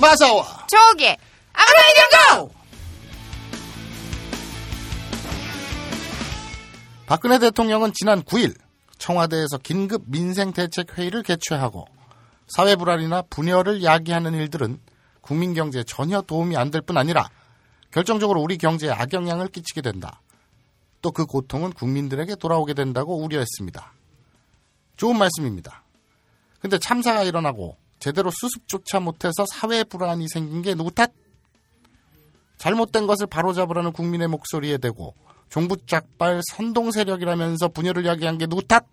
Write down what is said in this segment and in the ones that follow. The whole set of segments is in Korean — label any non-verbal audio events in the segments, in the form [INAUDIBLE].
마사와 아브라이 연구 박근혜 대통령은 지난 9일 청와대에서 긴급 민생대책회의를 개최하고 사회 불안이나 분열을 야기하는 일들은 국민 경제에 전혀 도움이 안 될 뿐 아니라 결정적으로 우리 경제에 악영향을 끼치게 된다. 또 그 고통은 국민들에게 돌아오게 된다고 우려했습니다. 좋은 말씀입니다. 근데 참사가 일어나고 제대로 수습조차 못해서 사회 불안이 생긴 게 누구 탓? 잘못된 것을 바로잡으라는 국민의 목소리에 대고 종부짝발 선동 세력이라면서 분열을 야기한 게 누구 탓?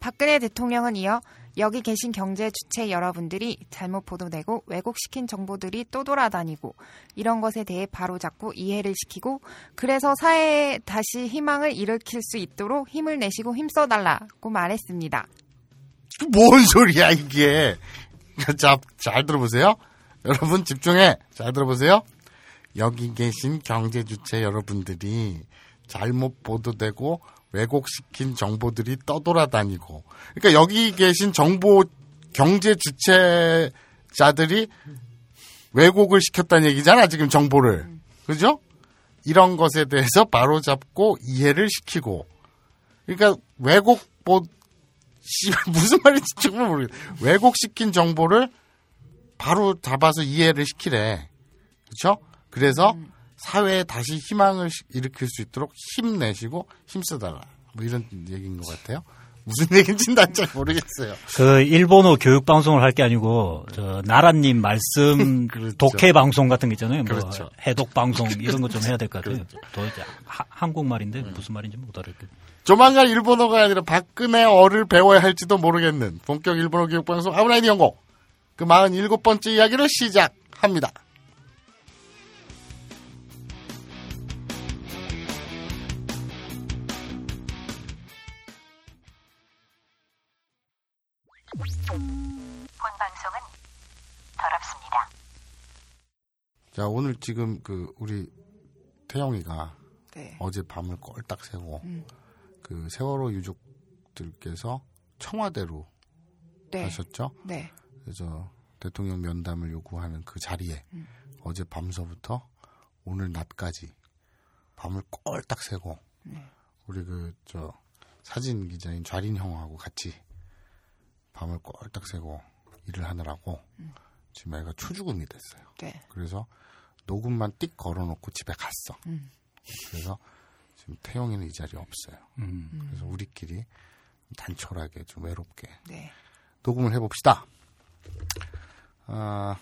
박근혜 대통령은 이어 여기 계신 경제 주체 여러분들이 잘못 보도되고 왜곡시킨 정보들이 또 돌아다니고 이런 것에 대해 바로잡고 이해를 시키고 그래서 사회에 다시 희망을 일으킬 수 있도록 힘을 내시고 힘써달라고 말했습니다. 뭔 소리야 이게? 자, 잘 들어보세요. 여러분 집중해. 잘 들어보세요. 여기 계신 경제 주체 여러분들이 잘못 보도되고 왜곡시킨 정보들이 떠돌아다니고 그러니까 여기 계신 정보 경제 주체자들이 왜곡을 시켰다는 얘기잖아 지금 정보를 그죠? 이런 것에 대해서 바로 잡고 이해를 시키고 그러니까 왜곡 보 씨, 무슨 말인지 정말 모르겠 왜곡시킨 정보를 바로 잡아서 이해를 시키래. 그렇죠? 그래서 사회에 다시 희망을 시- 일으킬 수 있도록 힘내시고 힘써달라. 뭐 이런 얘기인 것 같아요. 무슨 얘기인지 난잘 모르겠어요. 그 일본어 교육 방송을 할 게 아니고 저 나라님 말씀 [LAUGHS] 그렇죠. 독해 방송 같은 거 있잖아요. 뭐 그렇죠. 해독 방송 이런 거 좀 해야 될 것 같아요. 도대체 하- 한국말인데 무슨 말인지 못 알아듣겠. 조만간 일본어가 아니라 박근혜 어를 배워야 할지도 모르겠는 본격 일본어 교육 방송 아브라인 연고 그 47번째 이야기를 시작합니다. 본 방송은 더럽습니다. 자, 오늘 지금 그 우리 태영이가 네. 어제 밤을 꼴딱 새고 그 세월호 유족들께서 청와대로 네. 가셨죠. 네. 그래서 대통령 면담을 요구하는 그 자리에 어제 밤서부터 오늘 낮까지 밤을 꼴딱 새고 우리 그 저 사진 기자인 좌린 형하고 같이 밤을 꼴딱 새고 일을 하느라고 지금 애가 초죽음이 됐어요. 네. 그래서 녹음만 띡 걸어놓고 집에 갔어. 그래서 지금 태용이는 이 자리에 없어요. 음. 그래서 우리끼리 단촐하게 좀 외롭게 네. 녹음을 해봅시다. 아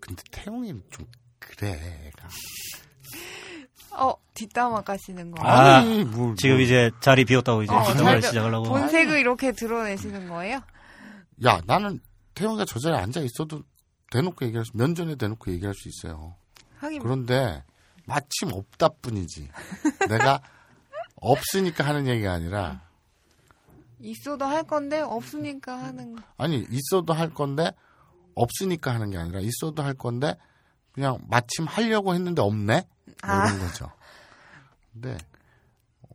근데 태용이는 좀 그래. 어, 뒷담화 가시는 거. 아, 아니, 뭘, 지금 뭘. 이제 자리 비웠다고 이제 어, 뒷담화를 잘- 시작하려고. 본색을 이렇게 드러내시는 거예요? 야 나는 태용이가 저 자리에 앉아 있어도 대놓고 얘기할 수 면전에 대놓고 얘기할 수 있어요. 하긴 그런데 마침 없다 뿐이지. 내가 없으니까 하는 얘기가 아니라 있어도 할 건데 없으니까 하는 거. 아니 있어도 할 건데 없으니까 하는 게 아니라 있어도 할 건데 그냥 마침 하려고 했는데 없네 뭐 아. 이런 거죠. 근데 어,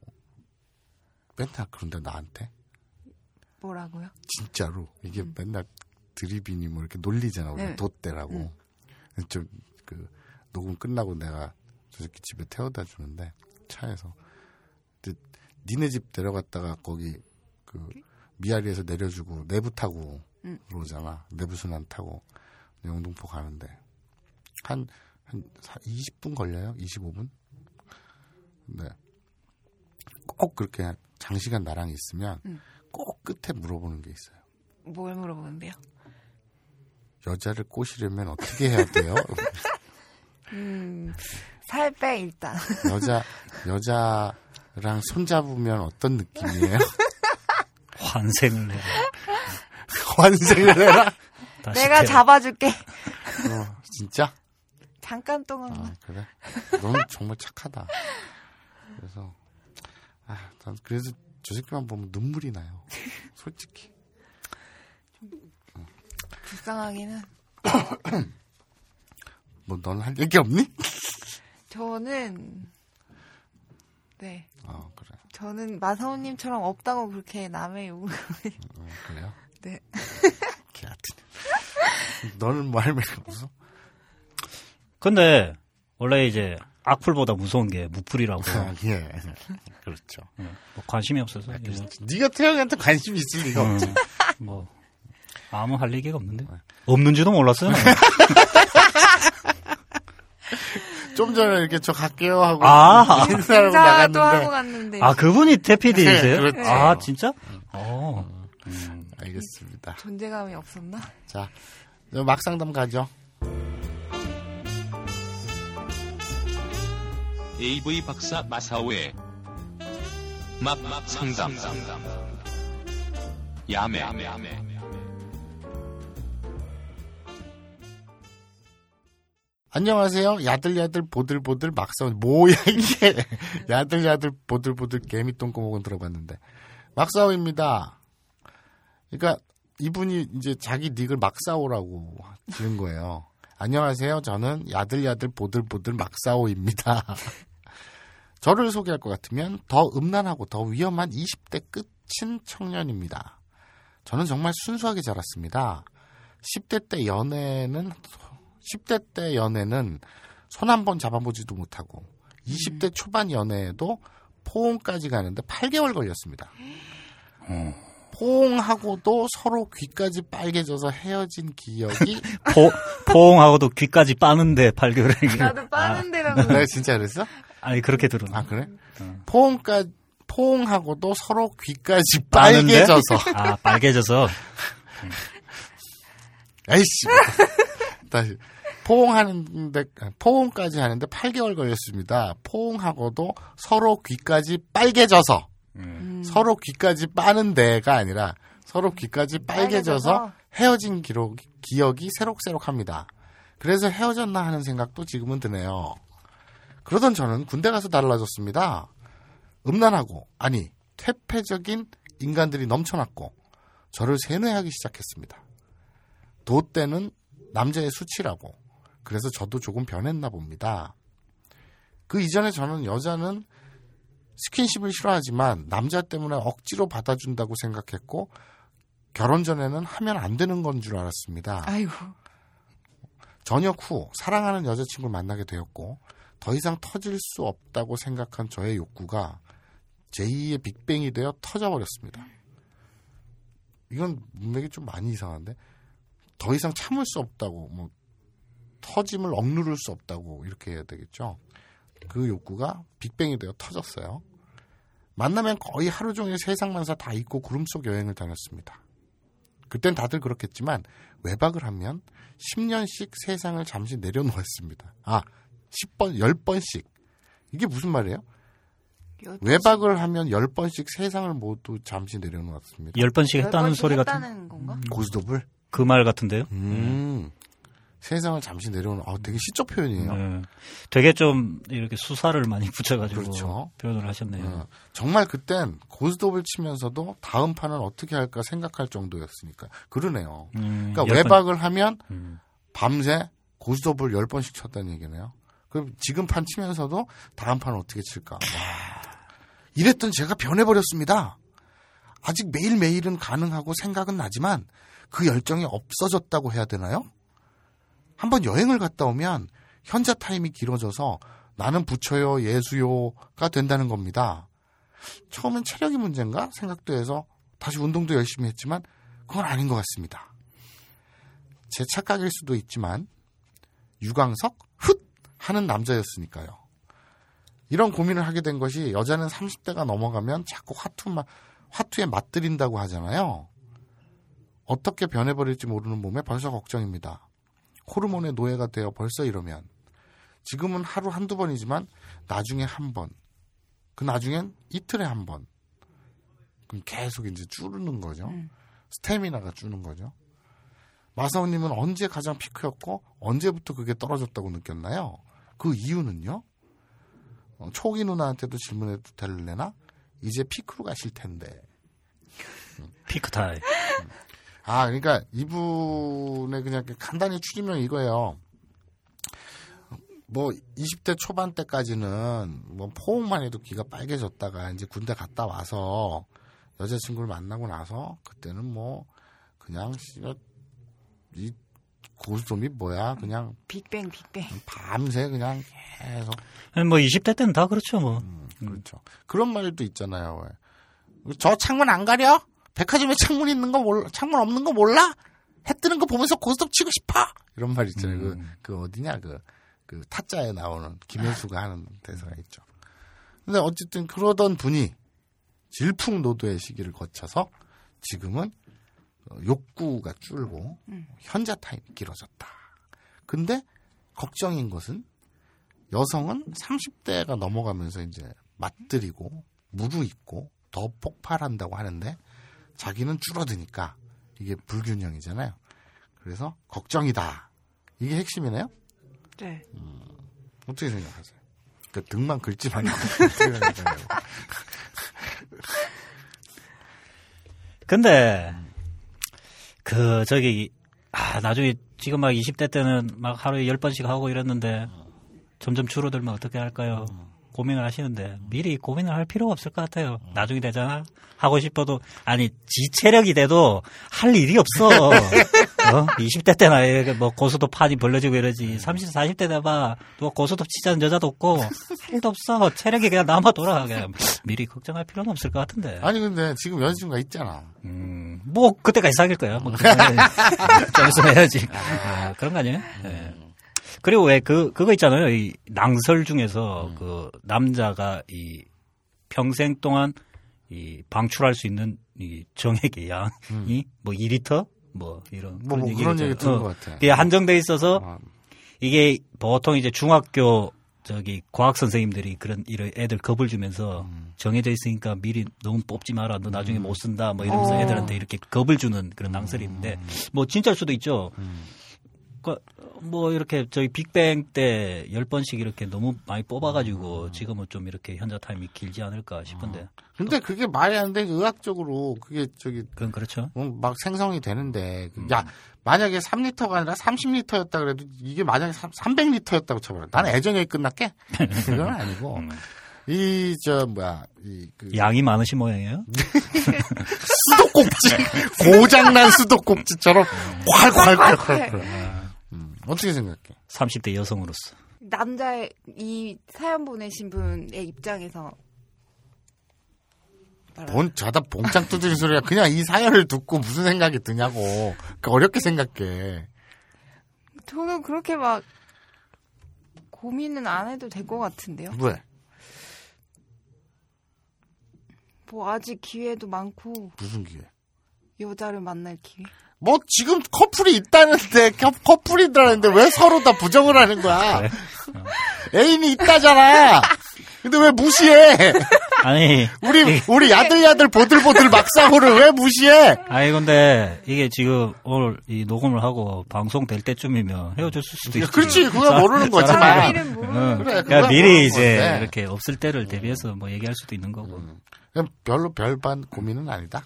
맨날 그런데 나한테 뭐라고요? 진짜로 이게 맨날 드립이니 뭐 이렇게 놀리잖아 우리 네. 돛대라고 좀그 녹음 끝나고 내가 저 새끼 집에 태워다 주는데 차에서 근데 니네 집 데려갔다가 거기 그 미아리에서 내려주고 내부 타고 음. 그러잖아 내부 순환 타고 영등포 가는데 한한 20분 걸려요 25분 네. 꼭 그렇게 장시간 나랑 있으면 음. 꼭 끝에 물어보는 게 있어요. 뭘 물어보는데요? 여자를 꼬시려면 어떻게 해야 돼요? [LAUGHS] 음, 살 빼 일단. [LAUGHS] 여자 여자랑 손 잡으면 어떤 느낌이에요? [LAUGHS] 환생을 해. [LAUGHS] 환생을 해라. 다시 내가 태어- 잡아줄게. 어, 진짜? 잠깐 동안만. 아 그래? 너는 정말 착하다. 그래서 아, 난 그래서 저 새끼만 보면 눈물이 나요. 솔직히. 불쌍하기는. 뭐 넌 할 얘기 없니? 저는 네. 어 그래. 저는 마사오님처럼 없다고 그렇게 남의 욕을 어, 그래요? [LAUGHS] 네. 개 같은. 너는 뭐할 말이 없어? 근데 원래 이제 악플보다 무서운 게 무플이라고 아, 예. 그렇죠. 뭐 관심이 없어서 이거 네가 태영이한테 관심 있을 리가 음, 없지. 뭐 아무 할 얘기가 없는데 없는지도 몰랐어요. [LAUGHS] 좀 전에 이렇게 저 갈게요 하고 아. 인사하고 나갔는데 하고 갔는데 아 그분이 태피디세요? 네, 그렇죠. 아 진짜? 어. 알겠습니다. 존재감이 없었나? 자, 저 막상담 가죠. AV 박사 마사오의 막막 상담 야매 안녕하세요. 야들야들 보들보들 막사오 뭐야 이게 [LAUGHS] 야들야들 보들보들 개미똥꼬목은 들어봤는데 막사오입니다. 그러니까 이분이 이제 자기 닉을 막사오라고 지은 거예요. 안녕하세요. 저는 야들야들 보들보들 막사오입니다. [LAUGHS] 저를 소개할 것 같으면 더 음란하고 더 위험한 20대 끝인 청년입니다. 저는 정말 순수하게 자랐습니다. 10대 때 연애는 10대 때 연애는 손 한 번 잡아보지도 못하고 20대 초반 연애에도 포옹까지 가는데 8개월 걸렸습니다. 포옹하고도 서로 귀까지 빨개져서 헤어진 기억이 [LAUGHS] 포, 포옹하고도 귀까지 빠는데 8개월이 나도 빠는 데라고. 내가 진짜 그랬어? 아니 그렇게 들은 아 그래? 포옹까지 포옹하고도 서로 귀까지 빠는데? 빨개져서 아 빨개져서 [LAUGHS] 에이씨 다시 포옹하는데 포옹까지 하는데 8개월 걸렸습니다. 포옹하고도 서로 귀까지 빨개져서 음. 서로 귀까지 빠는 데가 아니라 서로 귀까지 빨개져서 빨개져서? 헤어진 기록, 기억이 새록새록합니다. 그래서 헤어졌나 하는 생각도 지금은 드네요. 그러던 저는 군대 가서 달라졌습니다. 음란하고 아니 퇴폐적인 인간들이 넘쳐났고 저를 세뇌하기 시작했습니다. 도 때는 남자의 수치라고 그래서 저도 조금 변했나 봅니다. 그 이전에 저는 여자는 스킨십을 싫어하지만 남자 때문에 억지로 받아준다고 생각했고 결혼 전에는 하면 안 되는 건 줄 알았습니다. 아이고. 전역 후 사랑하는 여자친구를 만나게 되었고 더 이상 터질 수 없다고 생각한 저의 욕구가 제2의 빅뱅이 되어 터져버렸습니다. 이건 문맥이 좀 많이 이상한데 더 이상 참을 수 없다고 뭐 터짐을 억누를 수 없다고 이렇게 해야 되겠죠. 그 욕구가 빅뱅이 되어 터졌어요. 만나면 거의 하루 종일 세상만사 다 잊고 구름 속 여행을 다녔습니다. 그땐 다들 그렇겠지만 외박을 하면 10년씩 세상을 잠시 내려놓았습니다. 아, 10번, 10번씩. 이게 무슨 말이에요? 외박을 하면 10번씩 세상을 모두 잠시 내려놓았습니다. 10번씩 열 했다는 번씩 소리 같은 했다는 건가? 고스톱을? 그 말 같은데요. 음. 세상을 잠시 내려놓은, 아, 되게 시적 표현이에요. 네. 되게 좀 이렇게 수사를 많이 붙여가지고 그렇죠. 표현을 하셨네요. 어, 정말 그땐 고스톱을 치면서도 다음 판은 어떻게 할까 생각할 정도였으니까. 그러네요. 음, 그러니까 열 번- 외박을 하면 음. 밤새 고스톱을 10번씩 쳤다는 얘기네요. 그럼 지금 판 치면서도 다음 판은 어떻게 칠까? 와. 이랬던 제가 변해버렸습니다. 아직 매일매일은 가능하고 생각은 나지만 그 열정이 없어졌다고 해야 되나요? 한번 여행을 갔다 오면 현자 타임이 길어져서 나는 부처요, 예수요가 된다는 겁니다. 처음엔 체력이 문제인가 생각도 해서 다시 운동도 열심히 했지만 그건 아닌 것 같습니다. 제 착각일 수도 있지만 유광석 훗 하는 남자였으니까요. 이런 고민을 하게 된 것이 여자는 30대가 넘어가면 자꾸 화투만 화투에 맞들인다고 하잖아요. 어떻게 변해버릴지 모르는 몸에 벌써 걱정입니다. 호르몬의 노예가 되어 벌써 이러면 지금은 하루 한두 번이지만 나중에 한 번, 그 나중엔 이틀에 한 번. 그럼 계속 이제 줄는 거죠. 스태미나가 주는 거죠. 마사오님은 언제 가장 피크였고 언제부터 그게 떨어졌다고 느꼈나요? 그 이유는요? 어, 초기 누나한테도 질문해도 될래나? 이제 피크로 가실 텐데. 피크 타임. 아, 그러니까 이분의 그냥 간단히 추리면 이거예요. 뭐 20대 초반 때까지는 뭐 포옹만 해도 귀가 빨개졌다가 이제 군대 갔다 와서 여자친구를 만나고 나서 그때는 뭐 그냥 이 고스톱이 뭐야? 그냥 빅뱅 빅뱅. 밤새 그냥 계속 뭐 20대 때는 다 그렇죠 뭐. 그렇죠. 그런 말도 있잖아요. 왜. 저 창문 안 가려? 백화점에 창문 있는 거 몰라? 창문 없는 거 몰라? 해 뜨는 거 보면서 고스톱 치고 싶어? 이런 말 있잖아요. 그, 그 어디냐, 그, 그 타짜에 나오는 김현수가 하는 대사가 있죠. 근데 어쨌든 그러던 분이 질풍노도의 시기를 거쳐서 지금은 어, 욕구가 줄고 현자 타임이 길어졌다. 근데 걱정인 것은 여성은 30대가 넘어가면서 이제 맞들이고 무르익고 더 폭발한다고 하는데 자기는 줄어드니까 이게 불균형이잖아요. 그래서 걱정이다. 이게 핵심이네요. 네. 어떻게 생각하세요? 그 등만 긁지 말고 [LAUGHS] 어떻게 생각하세요? 근데 그 저기 아 나중에 지금 막 20대 때는 막 하루에 10번씩 하고 이랬는데 점점 줄어들면 어떻게 할까요? 고민을 하시는데 미리 고민을 할 필요가 없을 것 같아요. 나중에 되잖아. 하고 싶어도 아니 지 체력이 돼도 할 일이 없어. [LAUGHS] 어? 20대 때나 뭐 고수도 판이 벌려지고 이러지. 30, 40대 돼봐. 또 고수도 치자는 여자도 없고 할 일도 없어. 체력이 그냥 남아 돌아. 그냥 미리 걱정할 필요는 없을 것 같은데. 아니 근데 지금 여자친구가 있잖아. 음, 뭐 그때까지 사귈 거야. 뭐 그때까지 [LAUGHS] 좀 있으면 해야지. 아, 그런 거 아니에요? 예. 그리고 왜 그 그거 있잖아요. 이 낭설 중에서 그 남자가 이 평생 동안 이 방출할 수 있는 이 정액의 양이 뭐 2리터 뭐 이런 뭐, 뭐 그런 얘기 들은 것 같아. 그게 한정돼 있어서 아, 이게 보통 이제 중학교 저기 과학 선생님들이 그런 이런 애들 겁을 주면서 정해져 있으니까 미리 너무 뽑지 마라. 너 나중에 못 쓴다. 뭐 이러면서 어. 애들한테 이렇게 겁을 주는 그런 낭설인데 뭐 진짜일 수도 있죠. 그, 뭐 이렇게 저희 빅뱅 때 10번씩 이렇게 너무 많이 뽑아가지고 지금은 좀 이렇게 현자 타임이 길지 않을까 싶은데. 근데 그게 말이 안 돼. 의학적으로 그게 저기 그건 그렇죠. 어, 막 생성이 되는데. 야 만약에 3리터가 아니라 30리터였다 그래도 이게 만약에 300리터였다고 쳐봐라. 나는 애정에 끝났게? 그건 아니고. [LAUGHS] 이저 뭐야 이 그 양이 많으신 모양이에요. [LAUGHS] 수도꼭지. [LAUGHS] 고장난 수도꼭지처럼 콸콸콸콸. 음, 어떻게 생각해? 30대 여성으로서. 남자의 이 사연 보내신 분의 입장에서 뭔 자다 봉창 두드린 소리야. 그냥 이 사연을 듣고 무슨 생각이 드냐고. 그 어렵게 생각해. 저는 그렇게 막 고민은 안 해도 될 것 같은데요. 왜? 뭐 아직 기회도 많고 무슨 기회? 여자를 만날 기회. 뭐 지금 커플이 있다는데 커- 커플이라는데 왜 서로 다 부정을 하는 거야? 애인이 있다잖아. 근데 왜 무시해? 아니 우리 우리 야들야들 보들보들 막사고를 왜 무시해? 아니 근데 이게 지금 오늘 이 녹음을 하고 방송 될 때쯤이면 헤어졌을 수도 있지. 그렇지 그거 모르는 거지만. 사람이는 모르는 응. 그래, 그러니까 미리 이제 건데. 이렇게 없을 때를 대비해서 뭐 얘기할 수도 있는 거고. 그냥 별로 별반 고민은 아니다.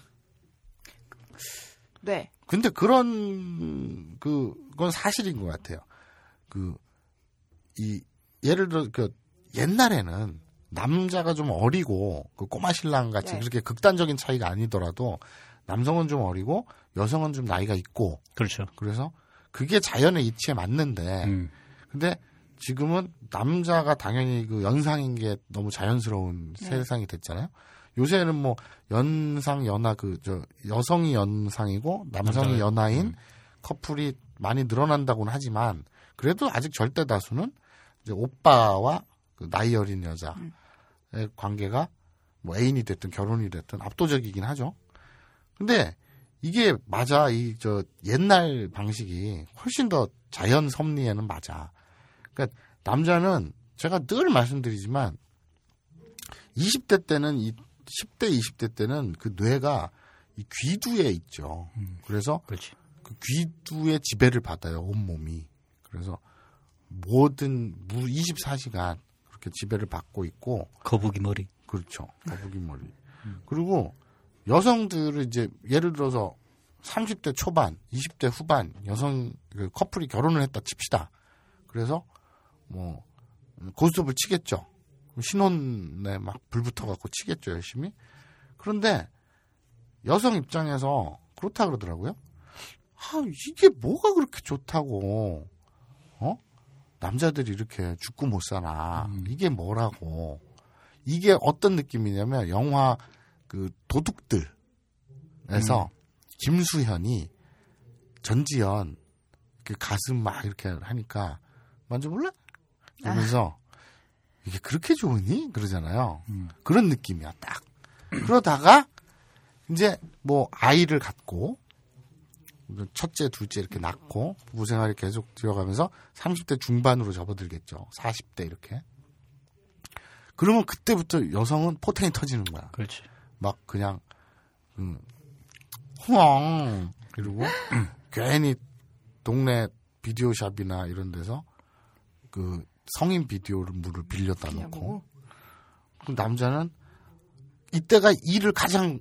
네. 근데 그런 그건 사실인 것 같아요. 그 이 예를 들어 그 옛날에는 남자가 좀 어리고 그 꼬마 신랑 같이 네. 그렇게 극단적인 차이가 아니더라도 남성은 좀 어리고 여성은 좀 나이가 있고 그렇죠. 그래서 그게 자연의 이치에 맞는데 음. 근데 지금은 남자가 당연히 그 연상인 게 너무 자연스러운 네. 세상이 됐잖아요. 요새는 뭐 연상 연하 그 저 여성이 연상이고 남성이 연하인 커플이 많이 늘어난다고는 하지만 그래도 아직 절대 다수는 이제 오빠와 그 나이 어린 여자의 관계가 뭐 애인이 됐든 결혼이 됐든 압도적이긴 하죠. 근데 이게 맞아 이 저 옛날 방식이 훨씬 더 자연 섭리에는 맞아. 그러니까 남자는 제가 늘 말씀드리지만 20대 때는 이 10대 20대 때는 그 뇌가 이 귀두에 있죠. 그래서 그렇지. 그 귀두의 지배를 받아요 온 몸이. 그래서 모든 무 24시간 그렇게 지배를 받고 있고 거북이 머리. 그렇죠. 거북이 머리. 그리고 여성들은 이제 예를 들어서 30대 초반, 20대 후반 여성 그 커플이 결혼을 했다 칩시다. 그래서 뭐 고스톱을 치겠죠. 신혼에 막 불 붙어갖고 치겠죠 열심히. 그런데 여성 입장에서 그렇다 그러더라고요. 아, 이게 뭐가 그렇게 좋다고, 어? 남자들이 이렇게 죽고 못 사나. 이게 뭐라고. 이게 어떤 느낌이냐면, 영화 그 도둑들에서 김수현이 전지현 그 가슴 막 이렇게 하니까 만져볼래? 이러면서 이게 그렇게 좋으니? 그러잖아요. 그런 느낌이야, 딱. 그러다가 이제 뭐 아이를 갖고 첫째, 둘째 이렇게 낳고 부부 생활이 계속 되어가면서 30대 중반으로 접어들겠죠. 40대 이렇게. 그러면 그때부터 여성은 포텐이 터지는 거야. 그렇지. 막 그냥 음, 후엉 그리고 [CLEARS THROAT] 괜히 동네 비디오샵이나 이런 데서 그 성인 비디오를 물을 빌려다 놓고. 그 남자는 이때가 일을 가장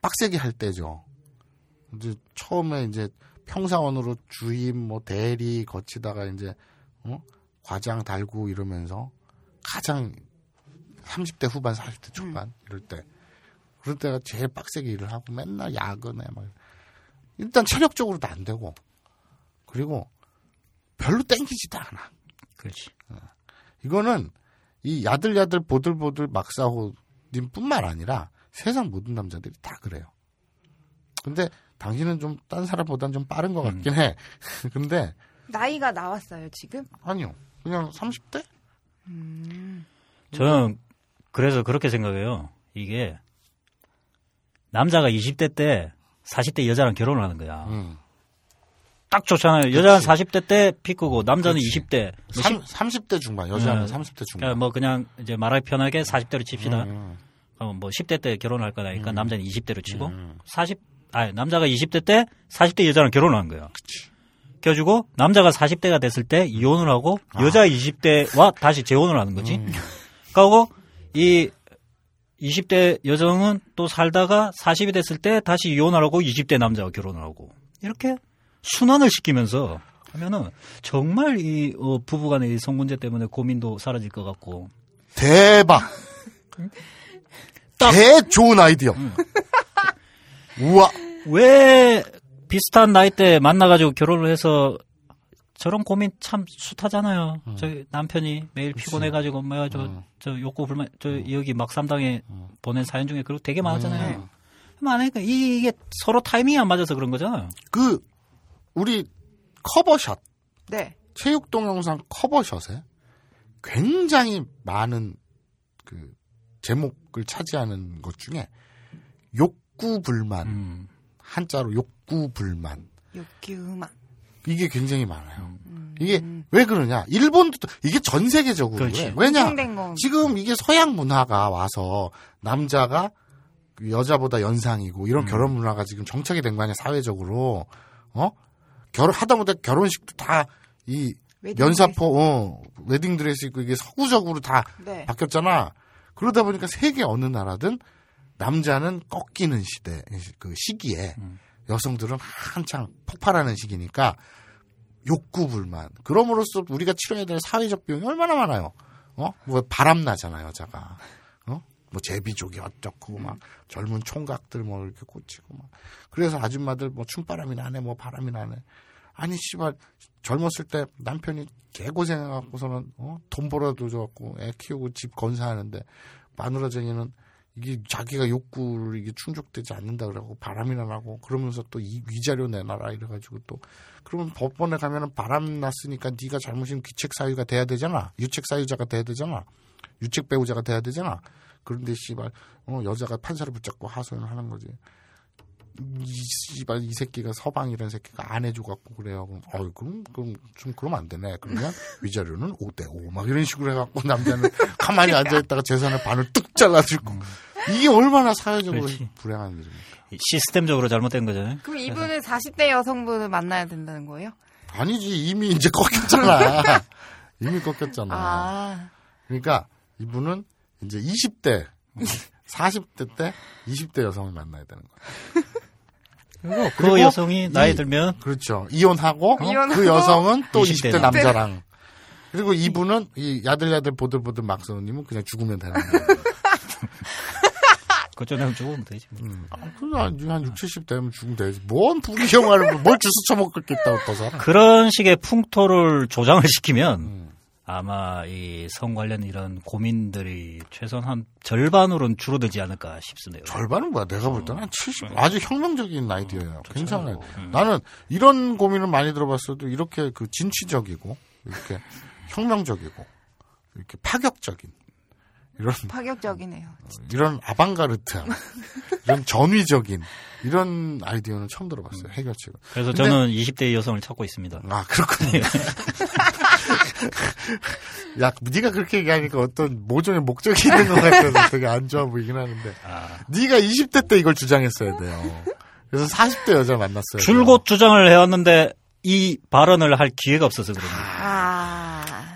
빡세게 할 때죠. 이제 처음에 이제 평사원으로 주임 뭐 대리 거치다가 이제 어? 과장 달고 이러면서 가장 30대 후반 40대 초반 이럴 때 그럴 때가 제일 빡세게 일을 하고 맨날 야근해 막 일단 체력적으로도 안 되고 그리고 별로 땡기지도 않아. 그렇지. 이거는 이 야들야들 보들보들 막사호님뿐만 아니라 세상 모든 남자들이 다 그래요. 근데 당신은 좀 딴 사람보단 좀 빠른 것 같긴 해. [LAUGHS] 근데 나이가 나왔어요 지금? 아니요. 그냥 30대? 저는 그래서 그렇게 생각해요. 이게 남자가 20대 때 40대 여자랑 결혼을 하는 거야. 음. 딱 좋잖아요. 여자는 40대 때 피크고 남자는 그치. 20대. 뭐 삼, 30 대 중반, 여자는 네. 30대 중반. 그러니까 뭐 그냥 이제 말하기 편하게 40대로 칩시다. 음, 어, 뭐 10대 때 결혼할 거니까 남자는 20대로 치고 음. 40 아니 남자가 20대 때 40대 여자랑 결혼을 한 거야. 껴주고 남자가 40대가 됐을 때 이혼을 하고 여자 20대와 다시 재혼을 하는 거지. 음. [LAUGHS] 그리고 이 20대 여성은 또 살다가 40이 됐을 때 다시 이혼을 하고 20대 남자와 결혼을 하고 이렇게 순환을 시키면서 하면은 정말 이 어, 부부간의 이 성문제 때문에 고민도 사라질 것 같고 대박! 딱- 개 좋은 아이디어. 우와! 왜 비슷한 나이대 만나가지고 결혼을 해서 저런 고민 참 숱하잖아요. 저희 남편이 매일 피곤해가지고 뭐야 저, 저 욕구 불만 저 여기 막삼당에 보낸 사연 중에 그리고 되게 많았잖아요. 많으니까 이- 이게 서로 타이밍이 안 맞아서 그런 거잖아요. 그, 우리 커버샷, 네. 체육 동영상 커버샷에 굉장히 많은 그 제목을 차지하는 것 중에 욕구 불만, 음. 한자로 욕구 불만. 욕규만. 이게 굉장히 많아요. 음. 이게 왜 그러냐? 일본도 또- 이게 전 세계적으로 그렇지. 그래. 왜냐? 지금 이게 서양 문화가 와서 남자가 그 여자보다 연상이고 이런 결혼 문화가 지금 정착이 된 거 아니야 사회적으로 어 결혼 하다못해 결혼식도 다이 웨딩 면사포 어, 웨딩 드레스 입고 이게 서구적으로 다 네. 바뀌었잖아. 그러다 보니까 세계 어느 나라든 남자는 꺾이는 시대 그 시기에 여성들은 한창 폭발하는 시기니까 욕구 불만. 그럼으로써 우리가 치러야 될 사회적 비용이 얼마나 많아요. 어? 뭐 바람 나잖아 여자가. 어? 뭐 제비족이 어쩌고 막 젊은 총각들 뭐 이렇게 꽂히고 막. 그래서 아줌마들 뭐 춤바람이 나네 뭐 바람이 나네. 아니 씨발 젊었을 때 남편이 개고생해갖고서는 어? 돈 벌어도 줘갖고 애 키우고 집 건사하는데 마누라쟁이는 이게 자기가 욕구를 이게 충족되지 않는다 그러고 바람이나 나고 그러면서 또 이 위자료 내놔라 이래가지고 또 그러면 법원에 가면은 바람 났으니까 네가 잘못이면 귀책 사유가 돼야 되잖아. 유책 사유자가 돼야 되잖아. 유책 배우자가 돼야 되잖아. 그런데 씨발 어 여자가 판사를 붙잡고 하소연을 하는 거지 이 씨발 이 새끼가 서방이라는 새끼가 안 해줘갖고 그래요. 그럼 어이 그럼 그럼 좀 그러면 안 되네. 그러면 위자료는 5대 5 막 이런 식으로 해갖고 남자는 [LAUGHS] 가만히 앉아있다가 재산의 반을 뚝 잘라주고 이게 얼마나 사회적으로 그렇지. 불행한 일입니까? 시스템적으로 잘못된 거잖아요. 그럼 이분은 40대 여성분을 만나야 된다는 거예요? 아니지 이미 이제 꺾였잖아. [LAUGHS] 이미 꺾였잖아. 아, 그러니까 이분은 이제 20대 40대 때 20대 여성을 만나야 되는 거야. 그리고 [LAUGHS] 그 여성이 나이 이- 들면 그렇죠. 이혼하고 이혼하고 그 여성은 또 20대 20대 남자랑 그리고 이분은 이 야들야들 보들보들 막서우님은 그냥 죽으면 되는 거예요. [LAUGHS] 되면 죽으면 되지. 뭐. 아, 그래, 한, 한 6, 70 되면 죽으면 되지. 뭔 부귀영화를, 뭘 주스 처먹겠다고 또 살아. 그런 식의 풍토를 조장을 시키면 음. 아마 이 성 관련 이런 고민들이 최소한 한 절반으로는 줄어들지 않을까 싶습니다. 절반은 뭐야? 내가 볼 때는 한 70, 아주 혁명적인 아이디어예요. 그렇죠. 괜찮아요. 음. 나는 이런 고민을 많이 들어봤어도 이렇게 그 진취적이고, 이렇게 [LAUGHS] 혁명적이고, 이렇게 파격적인, 이런, 파격적이네요. 이런 아방가르트한, 이런 전위적인, 이런 아이디어는 처음 들어봤어요. 해결책을. 그래서 근데- 저는 20대 여성을 찾고 있습니다. 아, 그렇군요. [LAUGHS] 야, 네가 그렇게 얘기하니까 어떤 모종의 목적이 있는 것 같아서 되게 안 좋아 보이긴 하는데. 아, 네가 20대 때 이걸 주장했어야 돼요. 그래서 40대 여자 만났어요. 줄곧 주장을 해왔는데 이 발언을 할 기회가 없어서 그럽니다. 아,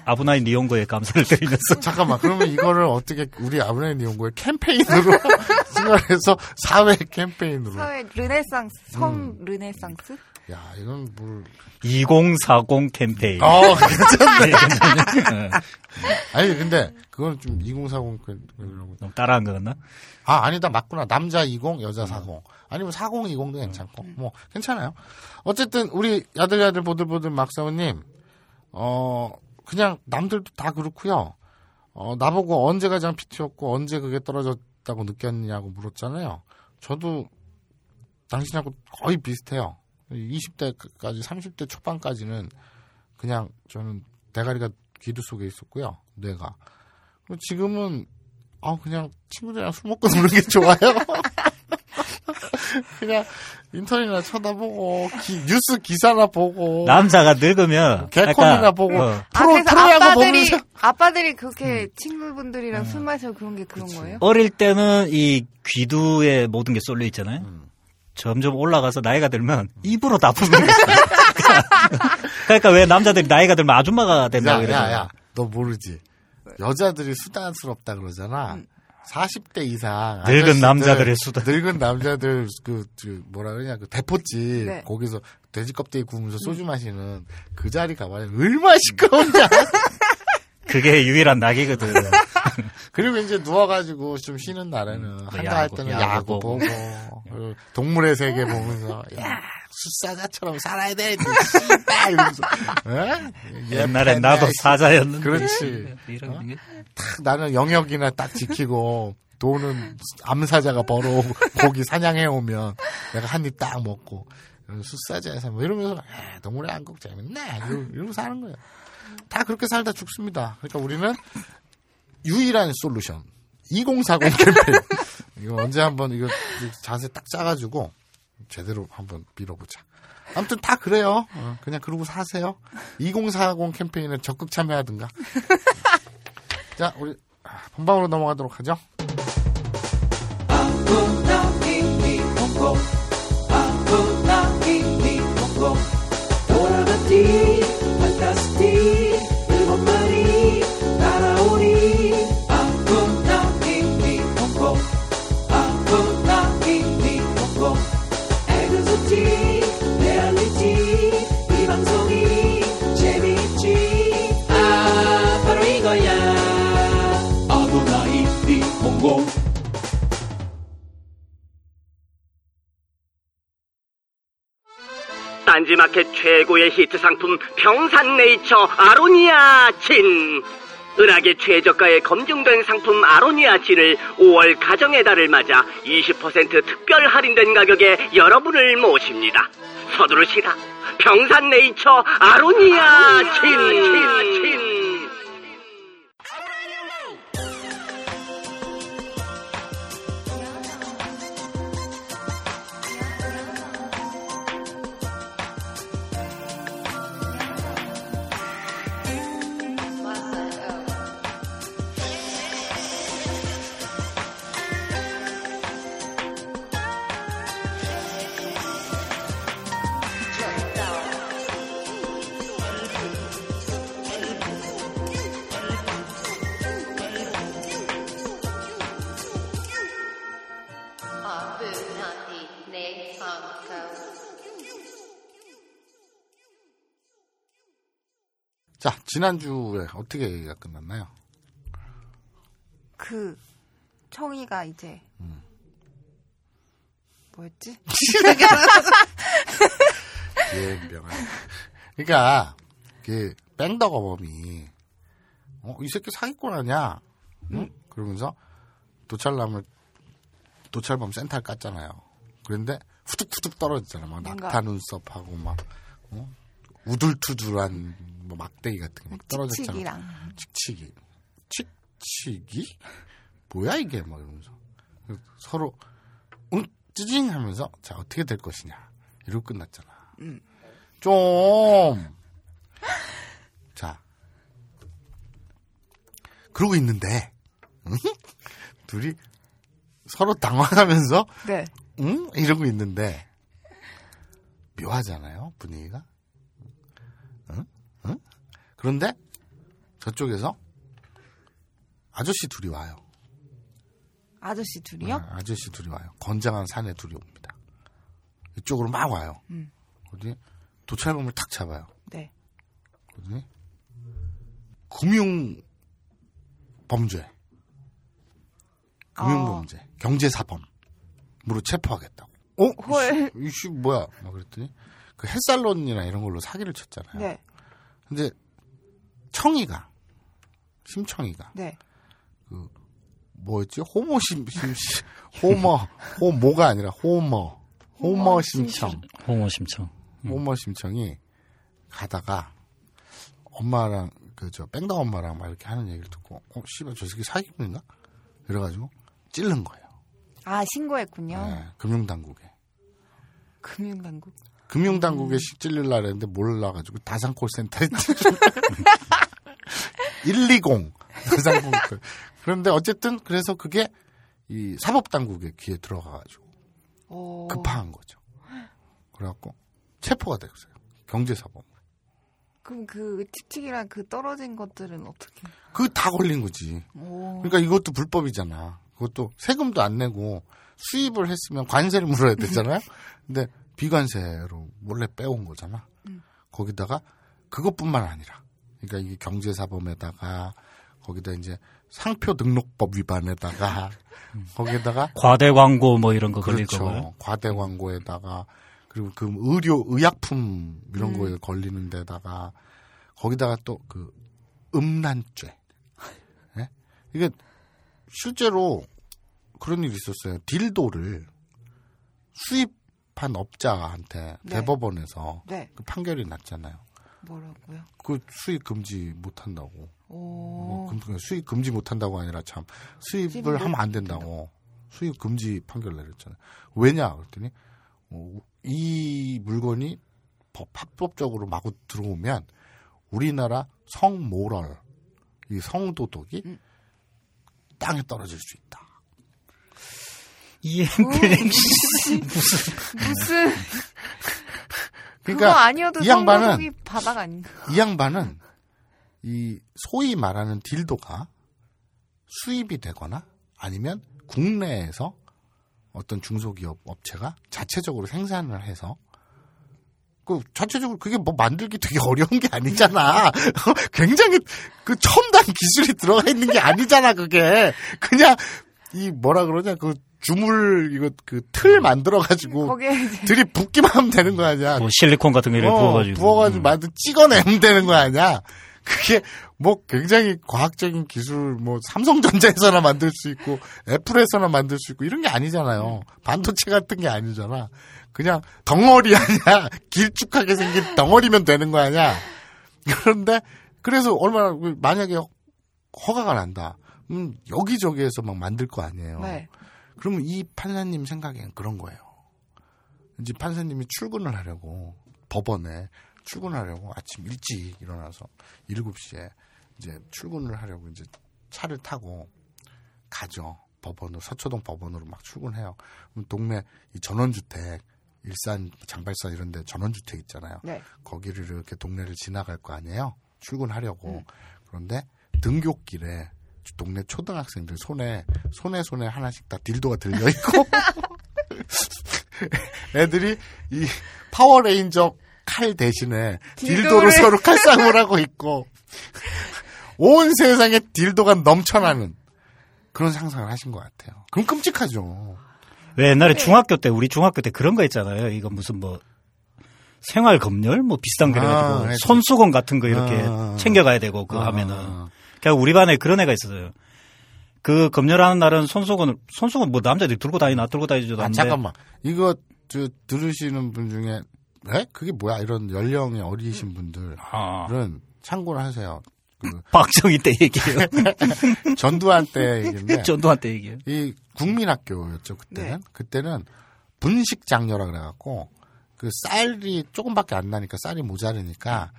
아부나이 니홍고에 감사를 드리면서 [LAUGHS] 잠깐만, 그러면 이거를 어떻게 우리 아부나이 니홍고의 캠페인으로 [LAUGHS] 생각해서 사회 캠페인으로. 사회 르네상스, 성 음. 르네상스? 야, 이건 뭘. 2040 캠페인. 어, [LAUGHS] 괜찮네. 네. 아니, 근데 그건 좀 2040, 그, 그러고. 너무 따라한 거였나? 아, 아니다, 맞구나. 남자 20, 여자 40. 아니면 40, 20도 괜찮고. 뭐, 괜찮아요. 어쨌든, 우리 야들야들 보들보들 막사오님, 어, 그냥 남들도 다 그렇고요 어, 나보고 언제 가장 PT였고, 언제 그게 떨어졌다고 느꼈냐고 물었잖아요. 저도 당신하고 거의 비슷해요. 20대까지, 30대 초반까지는 그냥 저는 대가리가 기두 속에 있었고요. 뇌가. 지금은 아 그냥 친구들이랑 술 먹고 노는 게 좋아요. [LAUGHS] [LAUGHS] 그냥 인터넷이나 쳐다보고 기- 뉴스 기사나 보고 남자가 늙으면 개콘이나 보고 어, 아, 프로 그래서 프로야구 아빠들이, 보면서 아빠들이 그렇게 친구분들이랑 술 마셔 그런 게 그런 거예요? 어릴 때는 이 귀두에 모든 게 쏠려 있잖아요. 음. 점점 올라가서 나이가 들면 입으로 다 푸는 거예요. [LAUGHS] 그러니까 왜 남자들이 나이가 들면 아줌마가 된다고 그러잖아요. 야야야 너 모르지 여자들이 수다스럽다 그러잖아. 40대 이상 늙은 남자들의 수다. 늙은 남자들 그, 그 뭐라 그러냐 그 대포집 네. 거기서 돼지 껍데기 구우면서 소주 마시는 그 자리 가봐야 얼마나 시끄러운지 알아? [LAUGHS] 그게 유일한 낙이거든. [LAUGHS] 그리고 이제 누워가지고 좀 쉬는 날에는 그 한가할 야구, 때는 야구 야구 보고. 그리고 동물의 세계 보면서 야 숫사자처럼 살아야 돼 씨발 이러면서 에? 옛날에 나도 씨. 사자였는데. 그렇지. 이런 어? 게. 탁 나는 영역이나 딱 지키고 돈은 암사자가 벌어오고 고기 사냥해 오면 내가 한 입 딱 먹고 숫사자에서 뭐 이러면서 에, 동물의 한국 재밌네 이러- 이러고 사는 거예요. 다 그렇게 살다 죽습니다. 그러니까 우리는 유일한 솔루션 2040 [LAUGHS] 캠페인 이거 언제 한번 이거 자세 딱 짜가지고 제대로 한번 밀어보자. 아무튼 다 그래요. 어, 그냥 그러고 사세요. 2040 캠페인에 적극 참여하든가. 자, 우리 아, 본방으로 넘어가도록 하죠. 딴지마켓 최고의 히트 상품 평산네이처 아로니아 진 은하계 최저가에 검증된 상품 아로니아 진을 5월 가정의 달을 맞아 20% 특별 할인된 가격에 여러분을 모십니다. 서두르시라. 평산네이처 아로니아 진. 진, 진. 지난주에 어떻게 얘기가 끝났나요? 그 청이가 이제 뭐였지? [LAUGHS] 예 명한. 그러니까 그 뺑덕어범이 어, 이 새끼 사기꾼 아니야? 응? 그러면서 도찰남을 도찰범 센터를 깠잖아요. 그런데 후둑후둑 떨어지잖아. 막 뭔가- 낙타 눈썹하고 막 어? 우둘투둘한 뭐 막대기 같은 게 막 떨어졌잖아. 칙칙이랑. 칙칙이. 칙칙이? 뭐야 이게? 막 이러면서. 서로 응 찌징 하면서 자 어떻게 될 것이냐 이러고 끝났잖아. 좀. 자. 그러고 있는데 응? 둘이 서로 당황하면서 네. 응? 이러고 있는데 묘하잖아요 분위기가 응? 그런데 저쪽에서 아저씨 둘이 와요 아저씨 둘이요? 아, 아저씨 둘이 와요 건장한 사내 둘이 옵니다 이쪽으로 막 와요 음. 어디 도찰범을 탁 잡아요 네. 그러더니 금융 범죄 금융 범죄 경제 사범으로 체포하겠다고 어? 헐. 이씨, 이씨 뭐야 막 그랬더니 그 헬살론이나 이런 걸로 사기를 쳤잖아요 네. 근데 청이가 심청이가 네. 뭐였지 호모심 심, 심- 호머 호모가 아니라 호머 호머 심청 홍어 심청. 호머 심청이 가다가 엄마랑 그 저 뺑덕 엄마랑 막 이렇게 하는 얘기를 듣고 어 씨발 저 새끼 사기꾼인가 그래가지고 찔른 거예요. 아, 신고했군요. 네, 금융당국에 금융당국. 금융당국에 씩 찔릴라 그랬는데 몰라가지고 다산콜센터에 120 [LAUGHS] 다산콜 그런데 어쨌든 그래서 그게 이 사법당국의 귀에 들어가가지고 오. 급파한 거죠. 그래갖고 체포가 됐어요. 경제사범. 그럼 그 칙칙이랑 그 떨어진 것들은 어떻게? 그 다 걸린 거지. 오. 그러니까 이것도 불법이잖아. 그것도 세금도 안 내고 수입을 했으면 관세를 물어야 되잖아요. 근데 비관세로 몰래 빼온 거잖아. 거기다가 그것뿐만 아니라, 그러니까 이게 경제사범에다가 거기다 이제 상표 등록법 위반에다가 거기에다가 과대 광고 뭐 이런 거 걸릴 거고요. 그렇죠. 과대 광고에다가 그리고 그 의료 의약품 이런 거에 걸리는 데다가 거기다가 또 그 음란죄. 예? 이게 실제로 그런 일이 있었어요. 딜도를 수입 한 업자한테 네. 대법원에서 네. 그 판결이 났잖아요. 뭐라고요? 그 수입 금지 못 한다고. 오. 뭐 금- 수입 금지 못 한다고 아니라 참 수입을 수입을 하면 안 된다고 수입 금지 판결 내렸잖아요. 왜냐 그랬더니 어, 이 물건이 법, 합법적으로 마구 들어오면 우리나라 성모럴 이 성도덕이 음. 땅에 떨어질 수 있다. 이행불행 무슨 [LAUGHS] [LAUGHS] 그거 그러니까 아니어도 이 양반은 바닥 아닌가? 이 양반은 이 소위 말하는 딜도가 수입이 되거나 아니면 국내에서 어떤 중소기업 업체가 자체적으로 생산을 해서 그 자체적으로 그게 뭐 만들기 되게 어려운 게 아니잖아. [LAUGHS] 굉장히 그 첨단 기술이 들어가 있는 게 아니잖아. 그게 그냥 이 뭐라 그러냐 그 주물 이거 그 틀 만들어 가지고 들이 붓기만 하면 되는 거 아니야. 뭐 실리콘 같은 거 이렇게 어, 부어가지고. 부어가지고 음. 만든 찍어내면 되는 거 아니야. 그게 뭐 굉장히 과학적인 기술 뭐 삼성전자에서나 만들 수 있고 애플에서나 만들 수 있고 이런 게 아니잖아요. 반도체 같은 게 아니잖아. 그냥 덩어리 아니야. [LAUGHS] 길쭉하게 생긴 덩어리면 되는 거 아니야. 그런데 그래서 얼마나 만약에 허가가 난다. 음 여기저기에서 막 만들 거 아니에요. 네. 그러면 이 판사님 생각에는 그런 거예요. 이제 판사님이 출근을 하려고 법원에 출근하려고 아침 일찍 일어나서 7시에 이제 출근을 하려고 이제 차를 타고 가죠. 법원으로 서초동 법원으로 막 출근해요. 그럼 동네 이 전원주택 일산 정발산 이런 데 전원주택 있잖아요. 네. 거기를 이렇게 동네를 지나갈 거 아니에요. 출근하려고. 그런데 등굣길에 동네 초등학생들 손에 손에 손에 하나씩 다 딜도가 들려 있고 [LAUGHS] 애들이 이 파워레인저 칼 대신에 딜도로 딜도를- 서로 칼싸움을 하고 있고 온 세상에 딜도가 넘쳐나는 그런 상상을 하신 것 같아요. 그럼 끔찍하죠. 왜 옛날에 중학교 때 우리 중학교 때 그런 거 있잖아요. 이거 무슨 뭐 생활 검열 뭐 비슷한 거 그래가지고 아, 했죠. 손수건 같은 거 이렇게 아, 챙겨가야 되고 그거 아, 하면은 아, 그냥 우리 반에 그런 애가 있었어요. 그 검열하는 날은 손수건을 손수건 뭐 남자들이 들고 다니나 들고 다니지도 아, 않는데 잠깐만. 이거 저 들으시는 분 중에 에? 그게 뭐야? 이런 연령이 어리신 분들은 아, 참고를 하세요. 그 [LAUGHS] 박정희 때 얘기예요. [LAUGHS] 전두환 때 얘기인데 [LAUGHS] 전두환 때 얘기예요. 이 국민학교였죠 그때는. 네. 그때는 분식 장려라 그래갖고 그 쌀이 조금밖에 안 나니까 쌀이 모자르니까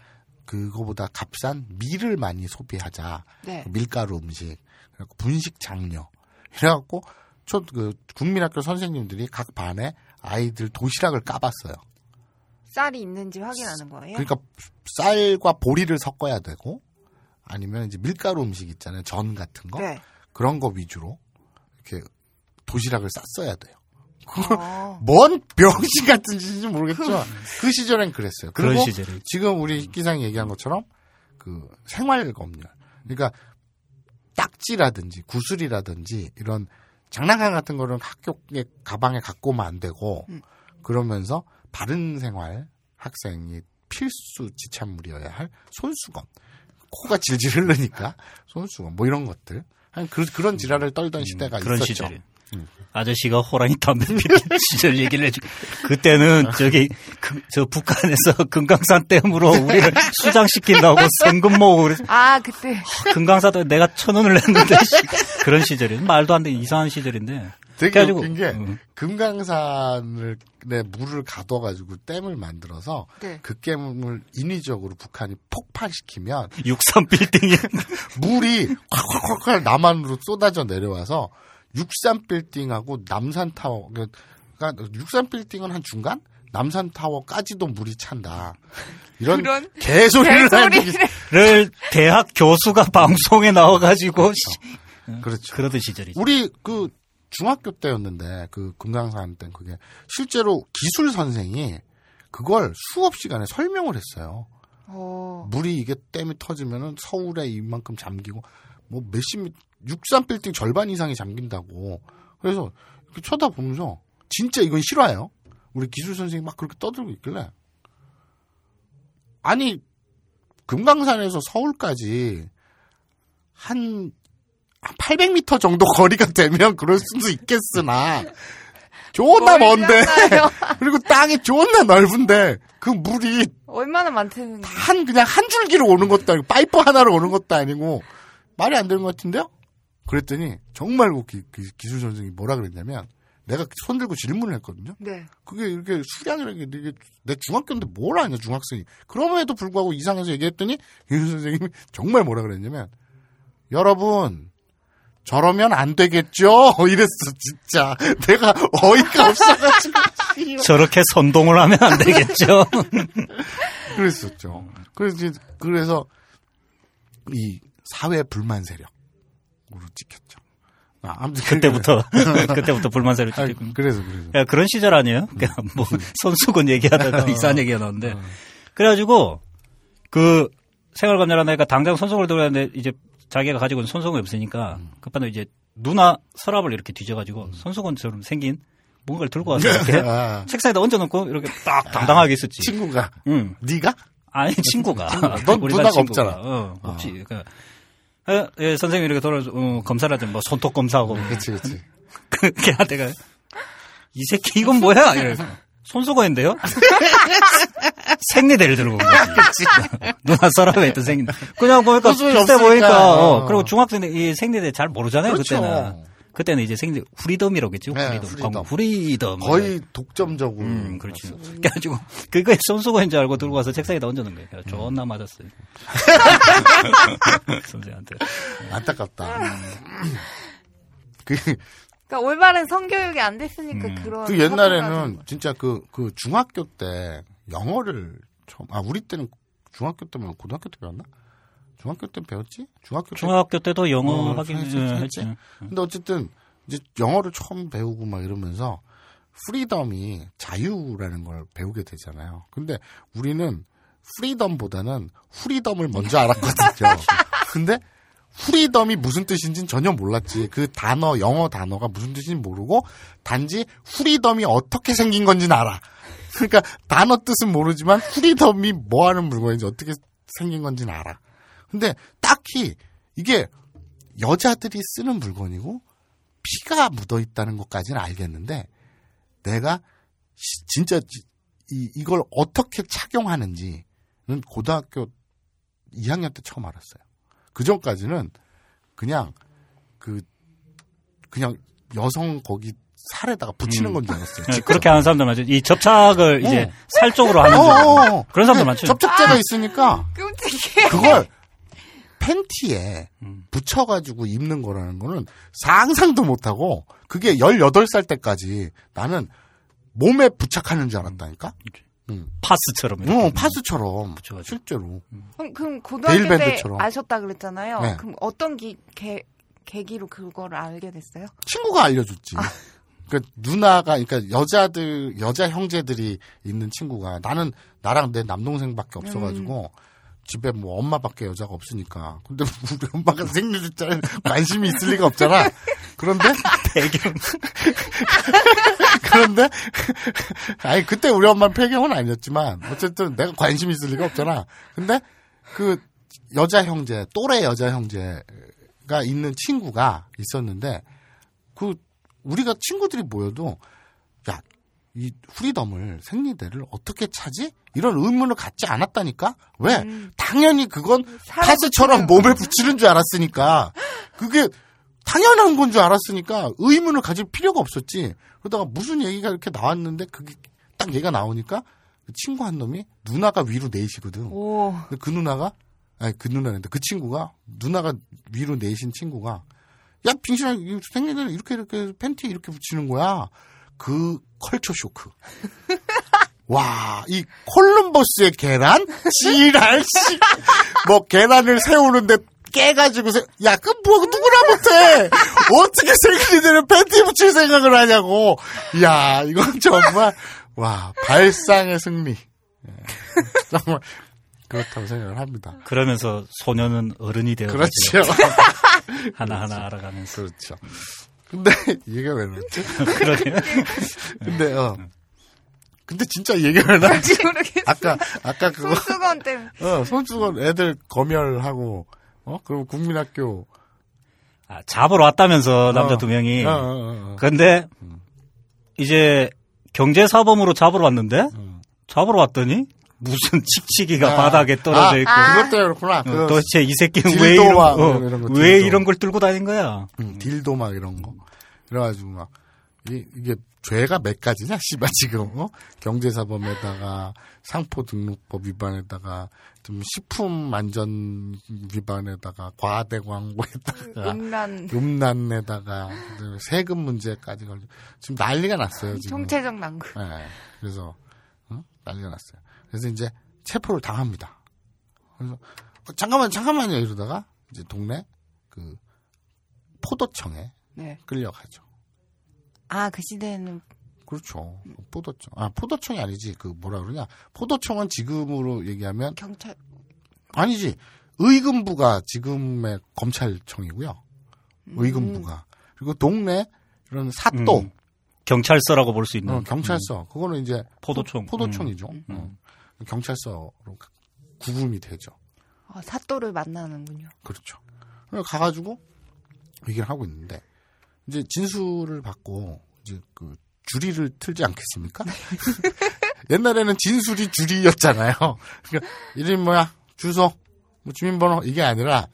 그거보다 값싼 밀을 많이 소비하자. 네. 그 밀가루 음식. 그래갖고 분식 장려. 이래갖고 초 그 국민학교 선생님들이 각 반에 아이들 도시락을 까봤어요. 쌀이 있는지 확인하는 거예요? 그러니까 쌀과 보리를 섞어야 되고 아니면 이제 밀가루 음식 있잖아요. 전 같은 거. 네. 그런 거 위주로 이렇게 도시락을 쌌어야 돼요. 어. [LAUGHS] 뭔 병신 같은 짓인지 모르겠죠. 그 시절엔 그랬어요. 그런 그리고 시절에. 지금 우리 기상이 얘기한 것처럼 그 생활 검열. 그러니까 딱지라든지 구슬이라든지 이런 장난감 같은 거는 학교에 가방에 갖고 오면 안 되고 음. 그러면서 바른 생활 학생이 필수 지참물이어야 할 손수건. 코가 질질 흐르니까 손수건 뭐 이런 것들. 한 그, 그런 지랄을 떨던 시대가 음, 그런 있었죠. 시절에. 음. 아저씨가 호랑이 담배 피는 [LAUGHS] 시절 얘기를 해주. 그때는 저기 그- 저 북한에서 [LAUGHS] 금강산 댐으로 우리를 수장시킨다고 생금 모으고 그래서 아, 그때. 금강산도 내가 천 원을 냈는데 씨, 그런 시절이 말도 안 되는 이상한 시절인데. 되게 그래가지고, 웃긴 게 음. 금강산을 내 물을 가둬가지고 댐을 만들어서 네. 그 댐을 인위적으로 북한이 폭발시키면 63 빌딩이 [LAUGHS] 물이 콸콸콸콸 남한으로 쏟아져 내려와서 63 빌딩하고 남산 타워 그러니까 63 빌딩은 한 중간 남산 타워까지도 물이 찬다. 이런 그런 개소리를 개소리를. 를 대학 교수가 [LAUGHS] 방송에 나와가지고 씨, 그렇죠. 그러던 시절이죠. 우리 그 중학교 때였는데 그 금강산 때 그게 실제로 기술 선생이 그걸 수업 시간에 설명을 했어요. 어. 물이 이게 댐이 터지면은 서울에 이만큼 잠기고 뭐 몇십 미63 빌딩 절반 이상이 잠긴다고. 그래서 이렇게 쳐다보면서 진짜 이건 실화예요. 우리 기술 선생이 막 그렇게 떠들고 있길래 아니 금강산에서 서울까지 한 800m 정도 [LAUGHS] 거리가 되면 그럴 수도 있겠으나 존나 먼데. [LAUGHS] 그리고 땅이 존나 넓은데 그 물이 얼마나 많다는 한 그냥 한 줄기로 오는 것도 아니고 파이프 하나로 오는 것도 아니고 말이 안 되는 것 같은데요? 그랬더니 정말 웃기 그 기술 선생이 뭐라 그랬냐면 내가 손 들고 질문을 했거든요. 네. 그게 이렇게 수량이라는 게 이게 내 중학교인데 뭘 아냐 중학생이 그럼에도 불구하고 이상해서 얘기했더니 기술 선생님이 [LAUGHS] 정말 뭐라 그랬냐면 여러분 저러면 안 되겠죠 [LAUGHS] 이랬어 진짜 [LAUGHS] 내가 어이가 없어가지고 저렇게 선동을 하면 안 되겠죠. 그랬었죠. 그래서 그래서 이 사회 불만 세력으로 찍혔죠. 아, 아무튼 그때부터 [LAUGHS] 그때부터 불만세를 아, 찍고. 그래서 그래서 야, 그런 시절 아니에요? 그냥 뭐 손수건 얘기하다가 [LAUGHS] 이상한 얘기가 나왔는데 그래가지고 그 생활 검열하다니까 당장 손수건을 들고 다는데 이제 자기가 가지고 있는 손수건이 없으니까 급한데 이제 누나 서랍을 이렇게 뒤져가지고 손수건처럼 생긴 뭔가를 들고 와서 이렇게 [LAUGHS] 아, 책상에다 얹어놓고 이렇게 딱 당당하게 있었지. 친구가 응. 네가 아니 친구가. 넌 우리 누나가 반 친구가. 없잖아. 어, 없지. 그러니까 예, 예, 선생님이 이렇게 돌아서 어, 검사를 하든 뭐 손톱 검사하고 그렇지 그렇지. [LAUGHS] 그렇게 하다가 이 새끼 이건 뭐야? 이래서 손수건인데요? 생리대를 들고 온 거지. 누나 서랍에 있던 생리대. 그냥 보니까 비슷해. 보니까 어, 어. 그리고 중학생들 이 생리대 잘 모르잖아요 그렇죠. 그때는. 그때는 이제 생리대 후리덤이라고 했죠. 네, 후리덤. 후리덤. 광고 후리덤. 거의 독점적으로. 음, 그렇지. 그래가지고, 그거에 손수건인 줄 알고 들고 와서 책상에다 얹어놓은 거예요. 그래서 존나 맞았어요. [LAUGHS] 선생한테. 안타깝다. [LAUGHS] 그, 그러니까 올바른 성교육이 안 됐으니까 음. 그런. 그 옛날에는 진짜 그, 그 중학교 때 영어를 처음, 아, 우리 때는 중학교 때면 고등학교 때 배웠나? 중학교 때 배웠지? 중학교 때. 중학교 때 도 영어 어, 하긴 했지, 예, 했지. 했지. 근데 어쨌든 이제 영어를 처음 배우고 막 이러면서 freedom이 자유라는 걸 배우게 되잖아요. 근데 우리는 freedom보다는 후리덤을 먼저 알았거든요. [LAUGHS] 근데 freedom이 무슨 뜻인지는 전혀 몰랐지. 그 단어, 영어 단어가 무슨 뜻인지 모르고 단지 freedom이 어떻게 생긴 건지는 알아. 그러니까 단어 뜻은 모르지만 프리덤이 뭐 하는 물건인지 어떻게 생긴 건지는 알아. 근데 딱히 이게 여자들이 쓰는 물건이고 피가 묻어 있다는 것까지는 알겠는데 내가 시- 진짜 지- 이, 이걸 어떻게 착용하는지는 고등학교 2학년 때 처음 알았어요. 그 전까지는 그냥 그 그냥 여성 거기 살에다가 붙이는 건줄 알았어요. 네, 그렇게 하는 사람들 많죠. 이 접착을 이제 어. 살 쪽으로 하는 어, 사람. 어, 어. 그런 사람들 그 많죠. 접착제가 있으니까 끔찍해. 그걸 팬티에 음. 붙여가지고 입는 거라는 거는 상상도 못하고 그게 18살 때까지 나는 몸에 부착하는 줄 알았다니까? 파스처럼. 이렇게. 어, 파스처럼. 붙여가지고. 실제로. 그럼, 그럼 고등학교 때 데일밴드처럼. 아셨다 그랬잖아요. 네. 그럼 어떤 기, 계, 계기로 그거를 알게 됐어요? 친구가 알려줬지. 그 누나가, 그러니까 여자들, 여자 형제들이 있는 친구가 나는 나랑 내 남동생밖에 없어가지고 집에 뭐 엄마밖에 여자가 없으니까. 근데 우리 엄마가 생리줄자에 관심이 있을 리가 없잖아. 그런데 배경. [LAUGHS] 그런데 아니 그때 우리 엄마는 폐경은 아니었지만 어쨌든 내가 관심 있을 리가 없잖아. 근데 그 여자 형제 또래 여자 형제가 있는 친구가 있었는데 그 우리가 친구들이 모여도 야 이 프리덤을 생리대를 어떻게 차지? 이런 의문을 갖지 않았다니까? 왜? 당연히 그건 파스처럼 몸에 붙이는 줄 알았으니까. 그게 당연한 건 줄 알았으니까 의문을 가질 필요가 없었지. 그러다가 무슨 얘기가 이렇게 나왔는데 그게 딱 얘기가 나오니까 그 친구 한 놈이 누나가 위로 내시거든. 오. 그 누나가 아니 그 누나인데 그 친구가 누나가 위로 내신 친구가 야 빙신아 이 생리대를 이렇게 이렇게 팬티 이렇게 붙이는 거야. 그 컬처 쇼크. 와, 이 콜럼버스의 계란? 지랄, 씨. 뭐, 계란을 세우는데 깨가지고, 세... 야, 그 뭐, 누구나 못해! 어떻게 생리대를 팬티 붙일 생각을 하냐고! 야 이건 정말, 와, 발상의 승리. 예, 정말, 그렇다고 생각을 합니다. 그러면서 소녀는 어른이 되어 그렇죠. [LAUGHS] 하나하나 알아가면서. 그렇죠. 근데, 얘가 왜 나왔지? [LAUGHS] 그러네요. 근데, 어. 근데 진짜 얘기가 왜 나왔지? 모르겠어. 아까, 아까 그거. 손수건 때문에. [LAUGHS] 어, 손수건 애들 검열하고, 어, 그럼 국민학교. 아, 잡으러 왔다면서 남자 어. 두 명이. 어, 어, 어, 어. 근데 이제 경제사범으로 잡으러 왔는데 음. 잡으러 왔더니 무슨 [LAUGHS] 칙칙이가 아, 바닥에 떨어져 아, 있고 아. 그것 때문에 그렇구나. 어, 그, 도대체 이 새끼는 왜 이런, 어, 이런 거, 왜. 이런 걸 들고 다닌 거야? 음, 딜도 막 이런 거. 그래가지고 막, 이게, 이게 죄가 몇 가지냐, [LAUGHS] 씨발, 지금, 어? 경제사범에다가, 상포등록법 위반에다가, 좀 식품 안전 위반에다가, 과대 광고에다가, 음란, 음란에다가, 세금 문제까지 걸려. 지금 난리가 났어요, 지금. 총체적 난국. 예, 그래서 어? 난리가 났어요. 그래서 이제 체포를 당합니다. 그래서 어, 잠깐만 잠깐만요 이러다가 이제 동네 그 포도청에 네. 끌려가죠. 아, 그 시대에는 그렇죠. 포도청. 아 포도청이 아니지 그 뭐라 그러냐. 포도청은 지금으로 얘기하면 경찰, 아니지. 의금부가 지금의 검찰청이고요. 의금부가 그리고 동네 이런 사또 음, 경찰서라고 볼 수 있는 어, 경찰서 그거는 이제 포도청. 포, 도청이죠 음. 경찰서로 구분이 되죠. 어, 사또를 만나는군요. 그렇죠. 그래서 가가지고 얘기를 하고 있는데 이제 진술을 받고 이제 그 주리를 틀지 않겠습니까? [LAUGHS] 옛날에는 진술이 주리였잖아요. 그러니까 이름 뭐야 주소 뭐 주민번호 이게 아니라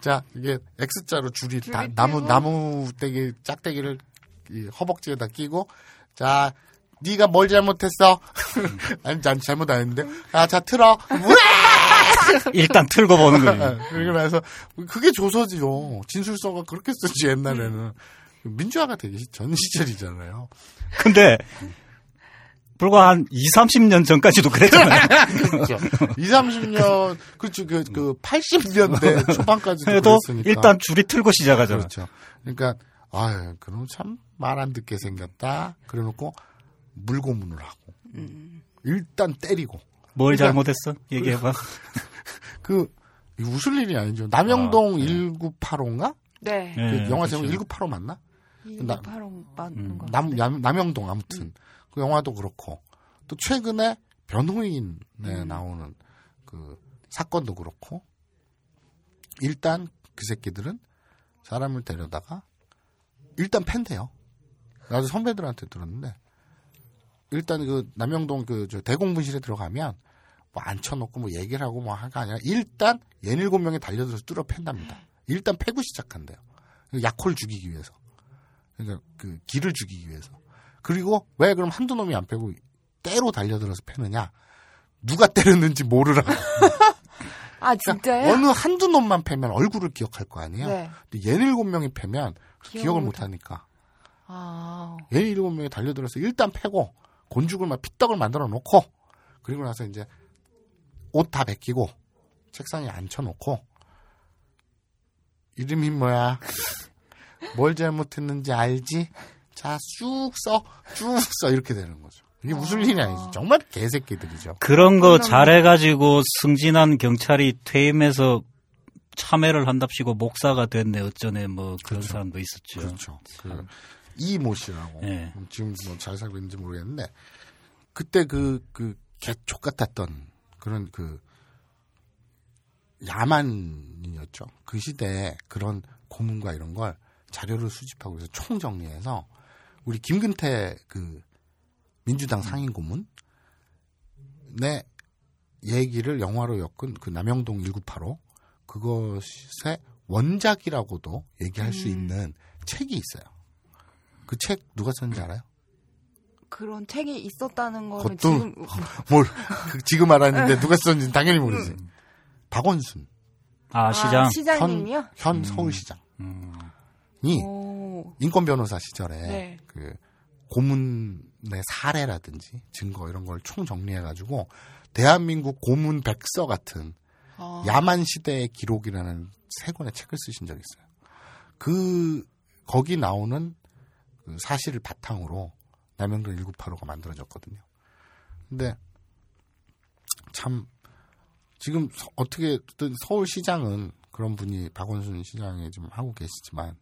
자 이게 X자로 줄이 다, 나무. 나무 떼기 짝대기를 이 허벅지에다 끼고 자 네가 뭘 잘못했어? [LAUGHS] 아니 난 잘못 안 했는데 아 자 틀어 [LAUGHS] 일단 틀고 보는 거예요. 네, 그러고 나서 그게 조서지요. 진술서가 그렇게 쓰지 옛날에는 민주화가 되기 전 시절이잖아요. 근데 불과 한 2, 30년 전까지도 그랬잖아요. [LAUGHS] 그렇죠. 2, 30년 그렇죠. 그, 그 80년대 초반까지도 그래도 그랬으니까. 일단 줄이 틀고 시작하잖아. 그렇죠. 그러니까 아유, 그럼 참 말 안 듣게 생겼다. 그래놓고 물고문을 하고 일단 때리고 뭘 그러니까 잘못했어? 얘기해봐. [LAUGHS] 그 이거 웃을 일이 아니죠. 남영동 1985인가? 네. 네, 그 영화 제목 그렇죠. 1985 맞나? 이거 바로 맞는 음. 거. 남, 남, 남영동 아무튼 그 영화도 그렇고 또 최근에 변호인에 음. 나오는 그 사건도 그렇고 일단 그 새끼들은 사람을 데려다가 일단 팬대요. 나도 선배들한테 들었는데 일단 그 남영동 그 저 대공분실에 들어가면 뭐 앉혀놓고 뭐 얘기를 하고 뭐 하가 아니라 일단 얘일곱 명이 달려들어서 뚫어 팬답니다. 일단 패고 시작한대요. 약홀 죽이기 위해서. 그러니까 그 길을 죽이기 위해서. 그리고 왜 그럼 한두 놈이 안 패고 때로 달려들어서 패느냐? 누가 때렸는지 모르라. [LAUGHS] 아 그러니까 진짜요? 어느 한두 놈만 패면 얼굴을 기억할 거 아니에요. 네. 근데 얘네 일곱 명이 패면 기억을 못 하니까 아. 얘네 일곱 명이 달려들어서 일단 패고 곤죽을 막 피떡을 만들어 놓고 그리고 나서 이제 옷 다 벗기고 책상에 앉혀놓고 이름이 뭐야? [LAUGHS] 뭘 잘못했는지 알지? 자, 쭉 써, 쭉 써, 이렇게 되는 거죠. 이게 무슨 일이 아니지. 정말 개새끼들이죠. 그런 거 잘해가지고 승진한 경찰이 퇴임해서 참여를 한답시고 목사가 됐네 어쩌네 뭐 그런 그렇죠. 사람도 있었죠. 그렇죠. 그, 이모 씨라고. 예. 지금 뭐 잘 살고 있는지 모르겠는데, 그때 그, 그, 개촉 같았던 그런 그, 야만이었죠. 그 시대에 그런 고문과 이런 걸 자료를 수집하고 그래서 총 정리해서 우리 김근태 그 민주당 상임 고문 내 얘기를 영화로 엮은 그 남영동 1985 그것의 원작이라고도 얘기할 수 있는 책이 있어요. 그 책 누가 썼는지 알아요? 그런 책이 있었다는 거는 그것도 지금 [LAUGHS] 뭘그 지금 알았는데 누가 썼는지 당연히 모르지. 박원순 아 시장 아, 시장님이요? 현 서울시장이 오. 인권 변호사 시절에 네. 그 고문의 사례라든지 증거 이런 걸 총 정리해 가지고 대한민국 고문 백서 같은 아. 야만 시대의 기록이라는 세 권의 책을 쓰신 적이 있어요. 그 거기 나오는 그 사실을 바탕으로 남영동 1985가 만들어졌거든요. 근데 참 지금 서- 어떻게 든 서울시장은 그런 분이 박원순 시장이 좀 하고 계시지만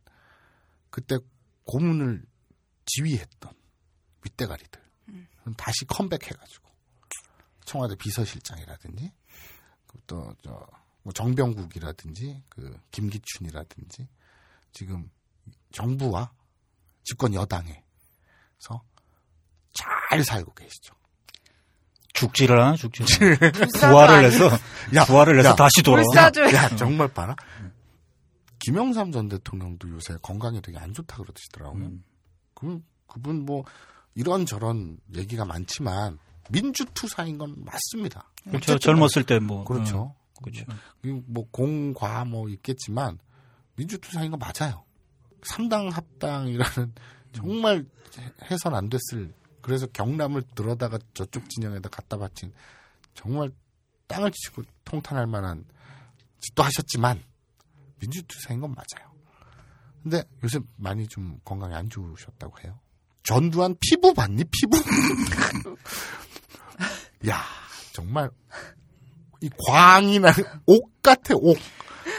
그때 고문을 지휘했던 윗대가리들 다시 컴백해가지고 청와대 비서실장이라든지 또저 뭐 정병국이라든지 그 김기춘이라든지 지금 정부와 집권 여당에서 잘 살고 계시죠. 죽지를 하나 죽지 불사조 부활을 해서 [LAUGHS] 야, 부활을 해서 야, 다시 돌아와. 불사조. 야 정말 봐라. 김영삼 전 대통령도 요새 건강이 되게 안 좋다 그러시더라고요. 음. 그럼 그분 뭐 이런 저런 얘기가 많지만 민주투사인 건 맞습니다. 그렇죠. 젊었을 때 뭐. 그렇죠. 어, 그렇죠. 그뭐 공과 뭐 있겠지만 민주투사인 건 맞아요. 삼당 합당이라는 [LAUGHS] 정말 해선 안 됐을 그래서 경남을 들어다가 저쪽 진영에다 갖다 바친 정말 땅을 치고 통탄할 만한 짓도 하셨지만 민주투사인 건 맞아요. 근데 요새 많이 좀 건강이 안 좋으셨다고 해요. 전두환 피부 봤니? 피부? [LAUGHS] 야 정말 이 광이나 옥 같아 옥.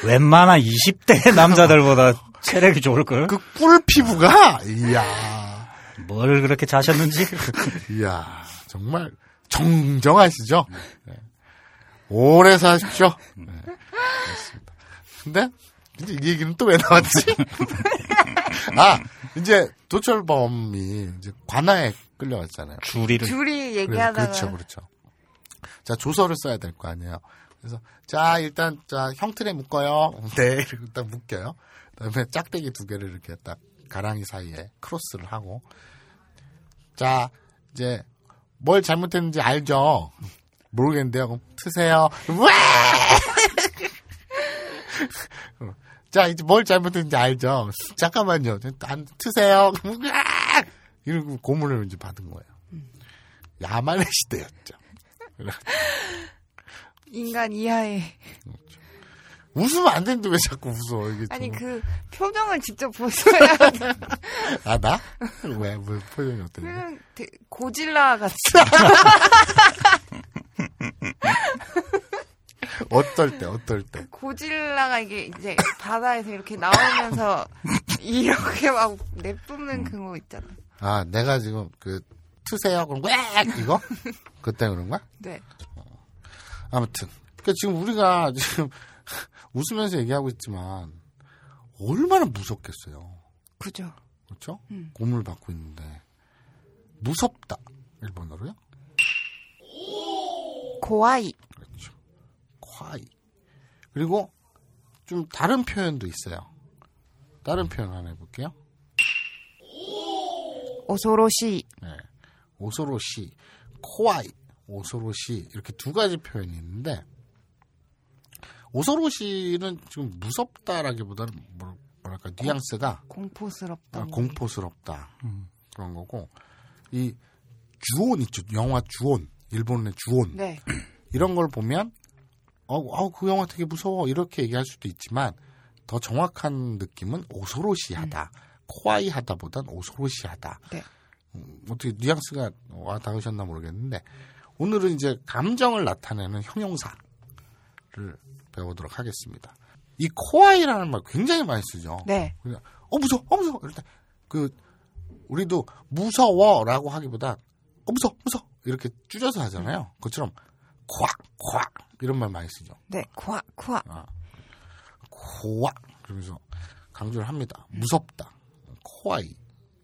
웬만한 20대 남자들보다 체력이 좋을 걸? 그꿀 피부가 이야 뭘 그렇게 자셨는지? [LAUGHS] 이야 정말 정정하시죠. 네. 오래 사십시오. 네, 그렇습니다. 근데 이제 이 얘기는 또 왜 나왔지? [LAUGHS] 아 이제 도철범이 이제 관아에 끌려왔잖아요. 줄이를. 그래서 얘기하다가 그렇죠, 그렇죠. 자 조서를 써야 될 거 아니에요. 그래서 자 일단 자 형틀에 묶어요. [LAUGHS] 네, 이렇게 딱 묶여요. 그다음에 [LAUGHS] 짝대기 두 개를 이렇게 딱 가랑이 사이에 크로스를 하고 자 이제 뭘 잘못했는지 알죠? [LAUGHS] 모르겠는데요. 그럼 트세요. 와! [LAUGHS] 자 이제 뭘 잘못했는지 알죠? 잠깐만요. 안 트세요. 와! 이러고 고문을 이제 받은 거예요. 야만의 시대였죠. 인간 이하의 웃으면 안 되는데 왜 자꾸 웃어? 이게 아니 좀- 그 표정을 직접 보셔야 [LAUGHS] 아 나? 왜? 왜 표정이 어땠는데? 표정 되게 고질라 같이 [LAUGHS] 어떨 때, 어떨 때. 고질라가 이게 이제 바다에서 이렇게 나오면서 [LAUGHS] 이렇게 막 내뿜는 그거 있잖아. 아, 내가 지금 그, 트세요? 그럼 왜 이거? 그때 그런 거야? 네. 아무튼. 그 지금 우리가 지금 [LAUGHS] 웃으면서 얘기하고 있지만, 얼마나 무섭겠어요. 그죠. 그렇죠? 음. 고문을 받고 있는데. 무섭다. 일본어로요? 고아이. 그렇죠. 콰이. 그리고 좀 다른 표현도 있어요. 다른 표현 하나 해볼게요. 오소로시. 네. 오소로시, 코아이, 오소로시 이렇게 두 가지 표현이 있는데 오소로시는 지금 무섭다라기보다는 뭐- 뭐랄까 뉘앙스가 공포스럽다. 아, 공포스럽다. 그런 거고 이 주온 있죠. 영화 주온. 일본의 주온. 네. [CLEARS THROAT] 이런 걸 보면 어, 어, 그 영화 되게 무서워. 이렇게 얘기할 수도 있지만 더 정확한 느낌은 오소로시하다. 코아이하다보단 오소로시하다. 네. 음, 어떻게 뉘앙스가 와 닿으셨나 모르겠는데 오늘은 이제 감정을 나타내는 형용사를 배워보도록 하겠습니다. 이 코아이라는 말 굉장히 많이 쓰죠. 네. 그냥 어 무서워, 어 무서워 이럴 때 그 우리도 무서워라고 하기보다 어 무서워, 무서워 이렇게 줄여서 하잖아요. 그처럼 콱, 콱 이런 말 많이 쓰죠. 네. 코아, 코아. 코아 그러면서 강조를 합니다. 무섭다. 코아이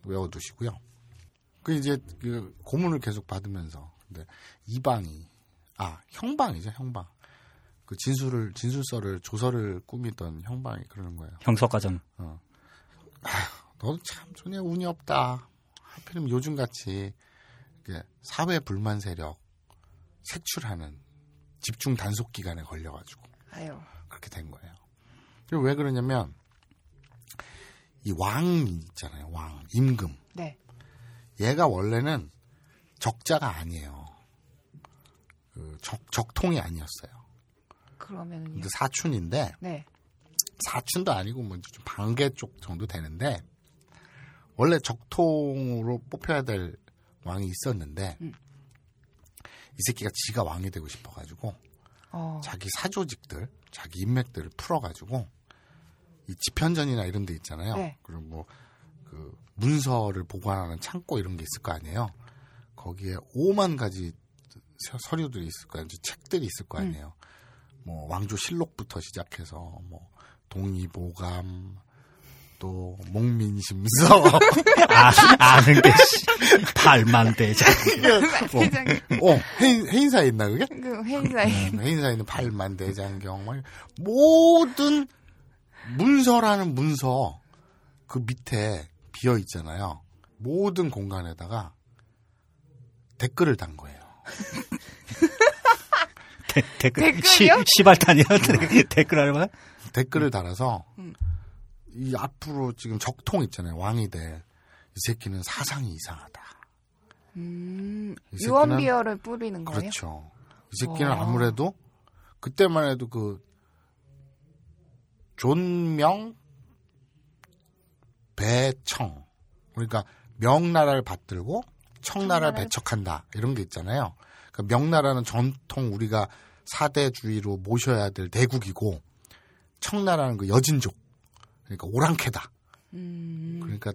외워두시고요. 그 이제 그 고문을 계속 받으면서 근데 이방이 아 형방이죠 형방 그 진술을 진술서를 조서를 꾸미던 형방이 그러는 거예요. 형석과정. 너도 참 전혀 운이 없다. 하필이면 요즘 같이 사회 불만 세력 색출하는 집중 단속 기간에 걸려가지고 아유. 그렇게 된 거예요. 그리고 왜 그러냐면 이 왕 있잖아요. 왕 임금 네. 얘가 원래는 적자가 아니에요. 그 적, 적통이 아니었어요. 그러면은요. 근데 사춘인데 네. 사춘도 아니고 뭐 좀 반개 쪽 정도 되는데 원래 적통으로 뽑혀야 될 왕이 있었는데 음. 이 새끼가 지가 왕이 되고 싶어가지고 어. 자기 사조직들, 자기 인맥들을 풀어가지고 이 집현전이나 이런 데 있잖아요. 네. 그리고 뭐 그 문서를 보관하는 창고 이런 게 있을 거 아니에요. 거기에 오만 가지 서- 서류들이 있을 거 아니에요. 책들이 있을 거 아니에요. 뭐 왕조 실록부터 시작해서 뭐 동의보감 또 목민심서 [LAUGHS] 아, 아는 게, 씨. 팔만대장. 어, 어 해인, 해인사에 있나 그게? 그 회의사에. 음, 회인사에 있는 팔만 대장경 막 모든 문서라는 문서 그 밑에 비어 있잖아요. 모든 공간에다가 댓글을 단 거예요. [LAUGHS] 데, 댓글. 댓글이요? 시, 시발탄이야? [LAUGHS] 댓글 알아봐? 댓글을 달아서 음. 이 앞으로 지금 적통 있잖아요. 왕이 될이 새끼는 사상이 이상하다. 음. 이 새끼는- 유언비어를 뿌리는 거예요? 그렇죠. 이 새끼는 와. 아무래도 그때만 해도 그 존명 배청 그러니까 명나라를 받들고 청나라를 청나라를- 배척한다 이런 게 있잖아요. 그러니까 명나라는 전통 우리가 사대주의로 모셔야 될 대국이고 청나라는 그 여진족 그러니까 오랑캐다. 음. 그러니까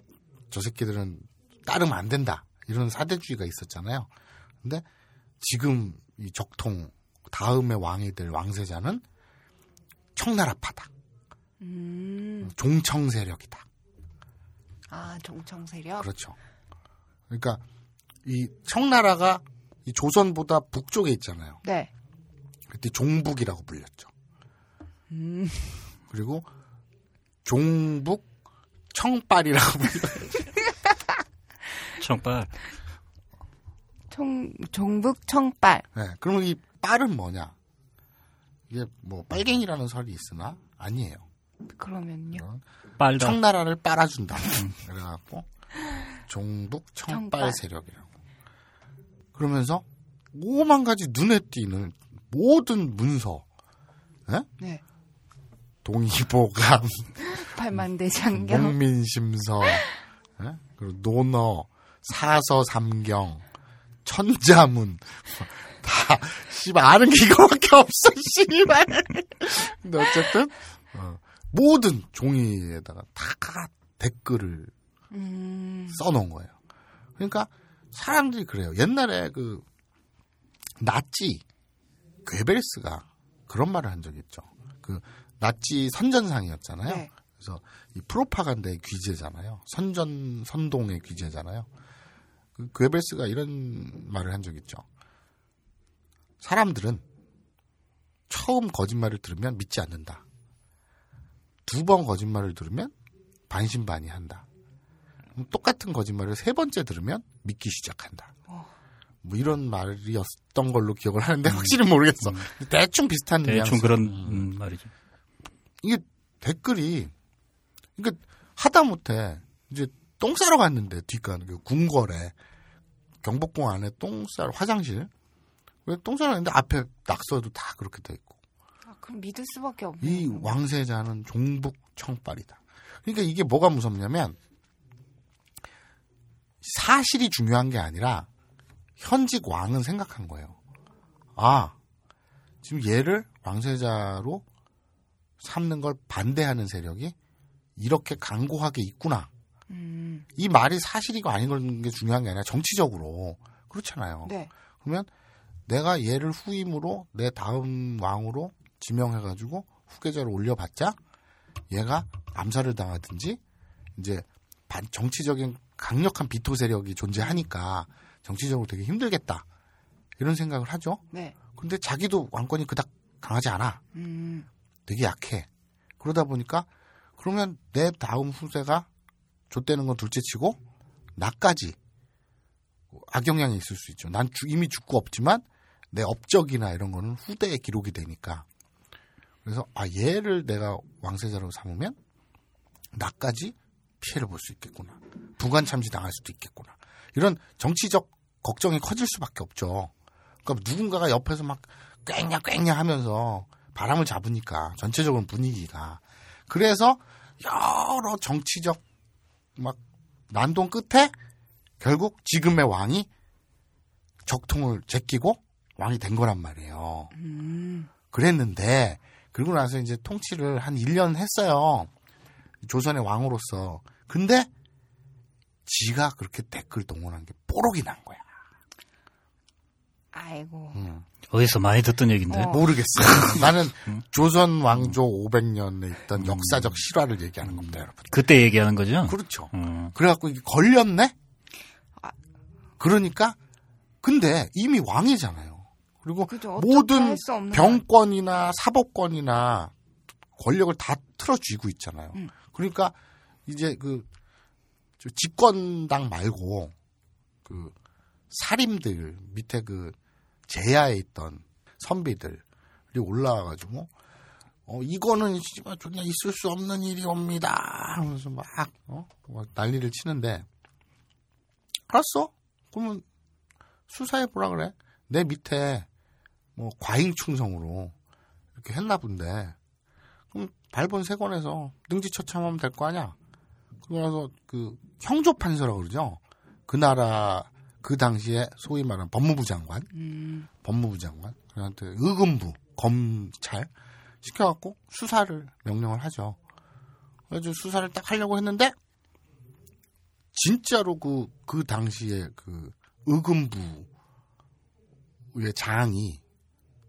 저 새끼들은 따르면 안 된다. 이런 사대주의가 있었잖아요. 근데 지금 이 적통 다음의 왕이 될 왕세자는 청나라파다. 음. 종청 세력이다. 아, 종청 세력? 그렇죠. 그러니까 이 청나라가 이 조선보다 북쪽에 있잖아요. 네. 그때 종북이라고 불렸죠. 음. 그리고 종북 청빨이라고 불렸죠. [LAUGHS] 청빨. 총, 종북 청빨. 네, 그러면 이 빨은 뭐냐? 이게 뭐 빨갱이라는 설이 있으나 아니에요. 그러면요. 빨다. 청나라를 빨아준다. 그래갖고 종북 청빨 청빨. 세력이라고. 그러면서 오만 가지 눈에 띄는 모든 문서, 예? 네. 동의보감, [LAUGHS] 팔만대장경. 목민심서, 예? 그리고 논어, 사서 삼경, 천자문 [LAUGHS] 다 씨발 아는 게 이거밖에 없어 씨발. [LAUGHS] 근데 어쨌든 어, 모든 종이에다가 다 댓글을 음. 써놓은 거예요. 그러니까 사람들이 그래요. 옛날에 그 나치 괴벨스가 그런 말을 한 적이 있죠. 그 나치 선전상이었잖아요. 네. 그래서 이 프로파간다의 귀재잖아요. 선전 선동의 귀재잖아요. 그 괴벨스가 이런 말을 한 적이 있죠. 사람들은 처음 거짓말을 들으면 믿지 않는다. 두 번 거짓말을 들으면 반신반의한다. 똑같은 거짓말을 세 번째 들으면 믿기 시작한다. 뭐 이런 말이었던 걸로 기억을 하는데 확실히 모르겠어. 대충 비슷한 대충 뉘앙스. 그런 음, 말이죠. 이게 댓글이 그러니까 하다 못해 이제 똥 싸러 갔는데 뒷가는 그 궁궐에 경복궁 안에 똥 싸러 화장실 왜 똥 싸러 갔는데 앞에 낙서도 다 그렇게 돼 있고 아, 그럼 믿을 수밖에 없네. 이 왕세자는 종북 청빨이다. 그러니까 이게 뭐가 무섭냐면 사실이 중요한 게 아니라 현직 왕은 생각한 거예요. 아, 지금 얘를 왕세자로 삼는 걸 반대하는 세력이 이렇게 강고하게 있구나. 음. 이 말이 사실이고 아닌 게 중요한 게 아니라 정치적으로 그렇잖아요. 네. 그러면 내가 얘를 후임으로 내 다음 왕으로 지명해가지고 후계자를 올려봤자 얘가 암살을 당하든지 이제 반 정치적인 강력한 비토 세력이 존재하니까 정치적으로 되게 힘들겠다 이런 생각을 하죠. 네. 근데 자기도 왕권이 그닥 강하지 않아. 음. 되게 약해. 그러다 보니까 그러면 내 다음 후세가 좆되는 건 둘째치고 나까지 악영향이 있을 수 있죠. 난 주- 이미 죽고 없지만 내 업적이나 이런 거는 후대에 기록이 되니까. 그래서 아 얘를 내가 왕세자로 삼으면 나까지 피해를 볼 수 있겠구나. 부관 참시 당할 수도 있겠구나. 이런 정치적 걱정이 커질 수밖에 없죠. 그러니까 누군가가 옆에서 막 꽹냐 꽹냐 하면서 바람을 잡으니까 전체적으로 분위기가 그래서 여러 정치적 막 난동 끝에 결국 지금의 왕이 적통을 제끼고 왕이 된 거란 말이에요. 음. 그랬는데 그리고 나서 이제 통치를 한 1년 했어요. 조선의 왕으로서. 근데 지가 그렇게 댓글 동원한 게 뽀록이 난 거야. 아이고. 음. 어디서 많이 듣던 얘기인데. 어. 모르겠어요. [LAUGHS] [LAUGHS] 나는 조선 왕조 500년에 있던 역사적 실화를 얘기하는 겁니다, 여러분. 그때 얘기하는 거죠? 그렇죠. 음. 그래갖고 이게 걸렸네? 아. 그러니까, 근데 이미 왕이잖아요. 그리고 그죠. 모든 병권이나 사법권이나 권력을 다 틀어쥐고 있잖아요. 음. 그러니까 이제 그, 저 집권당 말고 그 사림들 밑에 그 제야에 있던 선비들이 올라와가지고 어 이거는 씨발 존나 있을 수 없는 일이옵니다. 하면서 막, 어? 막 난리를 치는데 알았어? 그러면 수사해 보라 그래. 내 밑에 뭐 과잉 충성으로 이렇게 했나 본데 발본 세 권에서 능지처참하면 될 거 아니야 그러고 나서 그 형조 판서라고 그러죠 그 나라 그 당시에 소위 말하는 법무부 장관 음. 법무부 장관, 그한테 의금부, 검찰 시켜갖고 수사를 명령을 하죠. 그래서 수사를 딱 하려고 했는데 진짜로 그그 당시에 그 의금부의 장이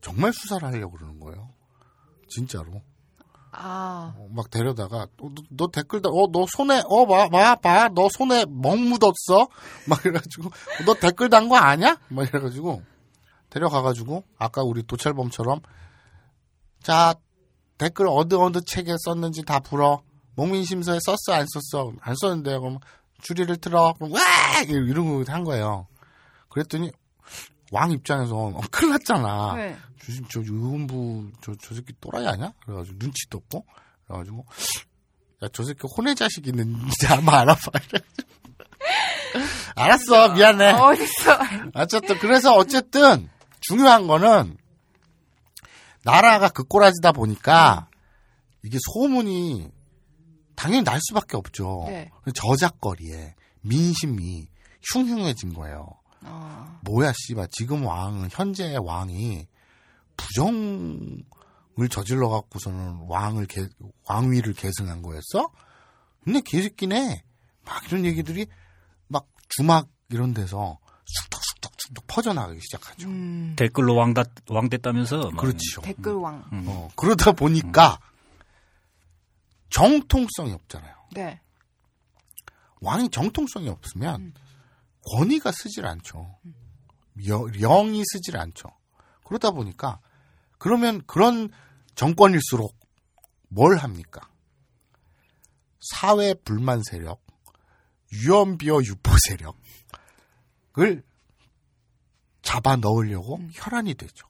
정말 수사를 하려고 그러는 거예요. 진짜로. 아. 어, 막 데려다가 어, 너, 너 댓글 다, 어, 너 손에 어, 봐, 봐, 봐, 너 손에 멍 묻었어. [LAUGHS] 막 이래가지고 어, 너 댓글 단 거 아냐? 막 이래가지고 데려가가지고 아까 우리 도철범처럼 자 댓글 어느 어느 책에 썼는지 다 불어. 목민심서에 썼어 안 썼어 안 썼는데 그럼 줄이를 틀어. 그럼 와 이러고 한 거예요. 그랬더니 왕 입장에서 어, 큰일 났잖아. 네. 저, 저 의원부 저, 저 새끼 또라이 아니야? 그래가지고 눈치도 없고 그래가지고 야 저 새끼 혼의 자식 있는지 아마 알아봐. [LAUGHS] 알았어 미안해. 어딨어. 어쨌든 그래서 어쨌든 중요한 거는 나라가 그 꼬라지다 보니까 이게 소문이 당연히 날 수밖에 없죠. 네. 저작거리에 민심이 흉흉해진 거예요. 어. 뭐야 씨발 지금 왕은 현재 왕이 부정을 저질러 갖고서는 왕을 계- 왕위를 계승한 거였어? 근데 개새끼네 막 이런 얘기들이 막 주막 이런 데서 쑥덕쑥덕쑥덕 퍼져나가기 시작하죠. 음, 댓글로 왕다 왕 됐다면서. 막. 그렇죠. 댓글 왕. 음. 어, 그러다 보니까 정통성이 없잖아요. 네. 왕이 정통성이 없으면 권위가 쓰질 않죠. 여- 영이 쓰질 않죠. 그러다 보니까 그러면 그런 정권일수록 뭘 합니까? 사회 불만 세력, 유언비어 유포 [LAUGHS] 세력을 잡아 넣으려고 혈안이 되죠.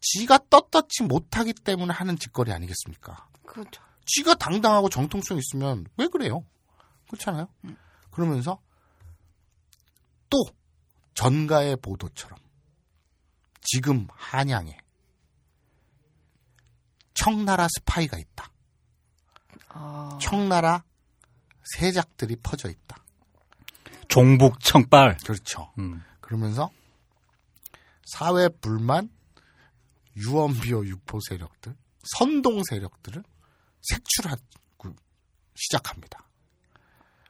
지가 떳떳지 못하기 때문에 하는 짓거리 아니겠습니까? 그렇죠. 지가 당당하고 정통성 있으면 왜 그래요? 그렇잖아요. 그러면서 또 전가의 보도처럼 지금 한양에 청나라 스파이가 있다. 아, 청나라 세작들이 퍼져 있다. 종북 청빨. 그렇죠. 음. 그러면서 사회 불만, 유언비어 유포 세력들, 선동 세력들을 색출하고 시작합니다.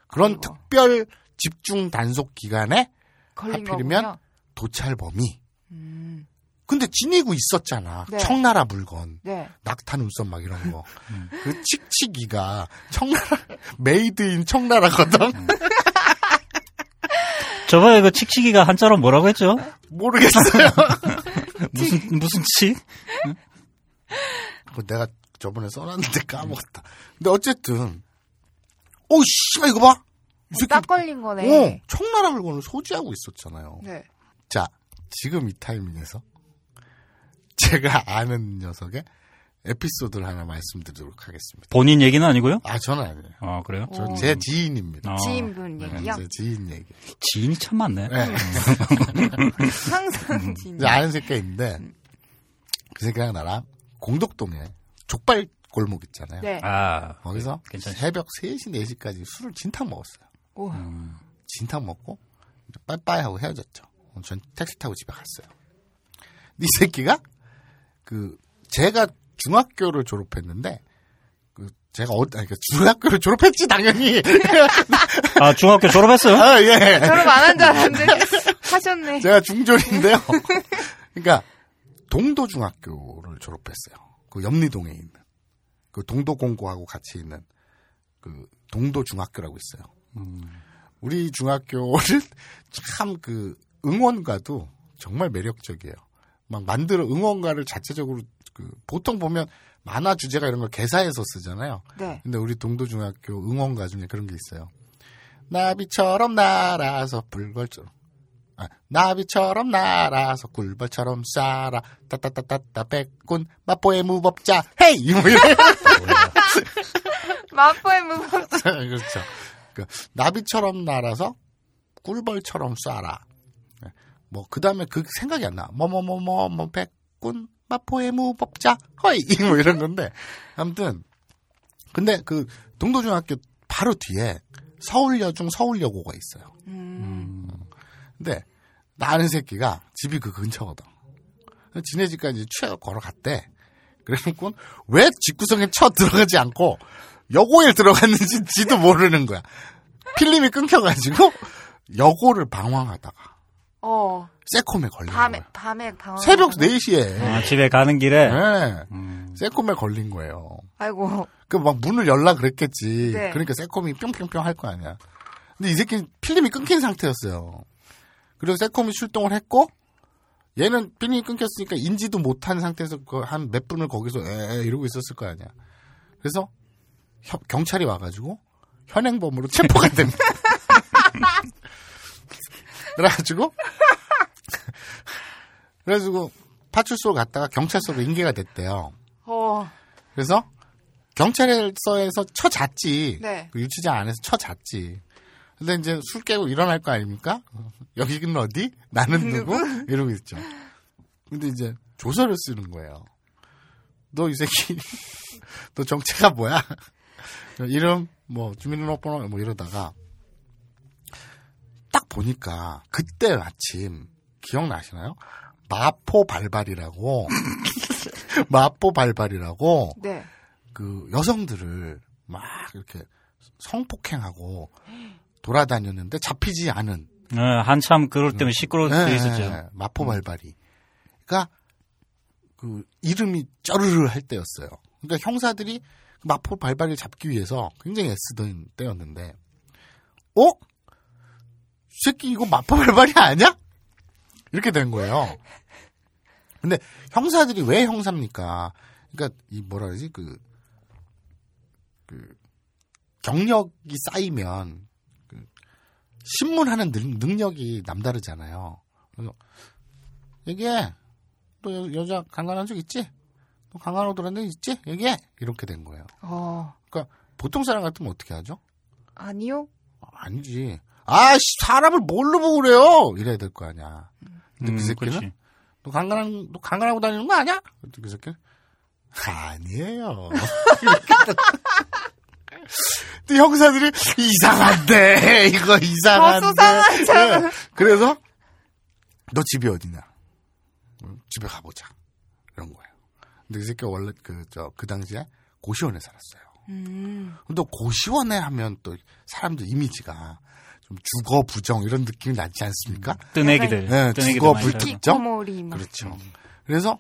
그런 아이고. 특별 집중 단속 기간에 하필이면 거군요. 도찰범이 음, 근데 지니고 있었잖아. 네. 청나라 물건. 네. 낙타 눈썹 막 이런 거. 그 칙칙이가 청나라 made in 청나라거든. [LAUGHS] 저번에 그 칙칙이가 한자로 뭐라고 했죠? 모르겠어요. [LAUGHS] 무슨 무슨 칙? 그거 내가 저번에 써놨는데 까먹었다. 근데 어쨌든, 오, 씨발, 이거 봐! 이 새끼, 딱 걸린 거네. 어, 청나라 물건을 소지하고 있었잖아요. 네. 자, 지금 이 타이밍에서 제가 아는 녀석의 에피소드를 하나 말씀드리도록 하겠습니다. 본인 얘기는 아니고요? 아, 저는 아니에요. 아 그래요? 저 어. 제 지인입니다. 어. 지인분 네, 얘기요? 제 지인 얘기. 지인이 참 많네. 네. [LAUGHS] 항상 지인. 이제 아는 새끼가 있는데, 그 새끼랑 나랑 공덕동에 족발 골목 있잖아요. 네. 아 거기서 괜찮죠. 새벽 3시, 4시까지 술을 진탕 먹었어요. 오. 진탕 먹고 빠이빠이 하고 헤어졌죠. 전 택시 타고 집에 갔어요. 이 새끼가 그 제가 중학교를 졸업했는데 그 제가 어, 아니, 그 중학교를 졸업했지 당연히. [LAUGHS] 아 중학교 졸업했어요? 아 예. 졸업 안 한 줄 알았는데 [LAUGHS] 하셨네. 제가 중졸인데요. 그러니까 동도 중학교를 졸업했어요. 그 염리동에 있는 그 동도 공고하고 같이 있는 그 동도 중학교라고 있어요. 우리 중학교는 [LAUGHS] 참 그 응원가도 정말 매력적이에요. 막 만들어 응원가를 자체적으로 그 보통 보면 만화 주제가 이런 걸 개사해서 쓰잖아요. 네. 근데 우리 동도중학교 응원가 중에 그런 게 있어요. 나비처럼 날아서 불벌처럼 아, 나비처럼 날아서 꿀벌처럼 쏴라 따따따따따 백군 마포의 무법자 헤이 [LAUGHS] 뭐 이런 마포의 무법. [LAUGHS] 그렇죠. 그 나비처럼 날아서 꿀벌처럼 쏴라. 뭐 그 다음에 그 생각이 안 나. 뭐뭐뭐뭐 뭐 백군 마포의 무법자 허이 [LAUGHS] 뭐 이런 건데 아무튼 근데 그 동도중학교 바로 뒤에 서울여중 서울여고가 있어요. 음. 근데 나 아는 새끼가 집이 그 근처거든. 지네 집까지 취해 걸어갔대. 그래놓고 왜 집구석에 [LAUGHS] 쳐 들어가지 않고 여고에 들어갔는지 지도 모르는 거야. 필름이 끊겨가지고 여고를 방황하다가 어. 세콤에 걸린 밤에 거야. 밤에 방황. 새벽 4시에. 아, 집에 가는 길에 네. 음. 세콤에 걸린 거예요. 아이고. 그 막 문을 열라 그랬겠지. 네. 그러니까 세콤이 뿅뿅뿅 할 거 아니야. 근데 이 새끼 필름이 끊긴 상태였어요. 그래서 세콤이 출동을 했고 얘는 필름이 끊겼으니까 인지도 못한 상태에서 한 몇 분을 거기서 에 이러고 있었을 거 아니야. 그래서 혀- 경찰이 와가지고 현행범으로 체포가 됩니다. [LAUGHS] 그래가지고 그래가지고 파출소로 갔다가 경찰서로 인계가 됐대요. 어. 그래서 경찰서에서 쳐잤지. 네. 그 유치장 안에서 쳐잤지. 근데 이제 술 깨고 일어날 거 아닙니까? 여기는 어디? 나는 누구? 이러고 있죠. 근데 이제 조서를 쓰는 거예요. 너 이 새끼, [LAUGHS] 너 정체가 뭐야? 이름, 뭐, 주민등록번호, 뭐 이러다가 딱 보니까 그때 마침 기억나시나요? 마포 발발이라고 [LAUGHS] 마포 발발이라고 네. 그 여성들을 막 이렇게 성폭행하고 돌아다녔는데 잡히지 않은 네, 한참 그럴 때면 시끄러울 때 네, 있었죠. 마포 발발이. 그러니까 그 이름이 쩌르르 할 때였어요. 그러니까 형사들이 그 마포 발발을 잡기 위해서 굉장히 애쓰던 때였는데, 어? 이 새끼 이거 마포 발발이 아니야? 이렇게 된 거예요. 근데 형사들이 왜 형사입니까? 그러니까 이 뭐라 그러지 그, 그 경력이 쌓이면 그 신문하는 능, 능력이 남다르잖아요. 그래서 얘기해. 또 여, 여자 강간한 적 있지? 돌았는 적 있지? 얘기해. 이렇게 된 거예요. 어, 그러니까 보통 사람 같으면 어떻게 하죠? 아니요. 아니지. 아씨 사람을 뭘로 보고 그래요? 이래야 될 거 아니야. 근데 그 음, 새끼는 그렇지. 너 강간한 너 강간하고 다니는 거 아니야? 그 새끼는 아니에요. [LAUGHS] 또 형사들이 이상한데 이거 이상한데. 네. 그래서 너 집이 어디냐? 응, 집에 가보자. 이런 거예요. 근데 그 새끼가 원래 그 저 그 당시에 고시원에 살았어요. 음. 근데 고시원에 하면 또 사람들 이미지가 좀 주거 부정 이런 느낌이 나지 않습니까? 뜨내기들. 네, 뜨내기들 주거? 키코모리 막. 그렇죠. 그래서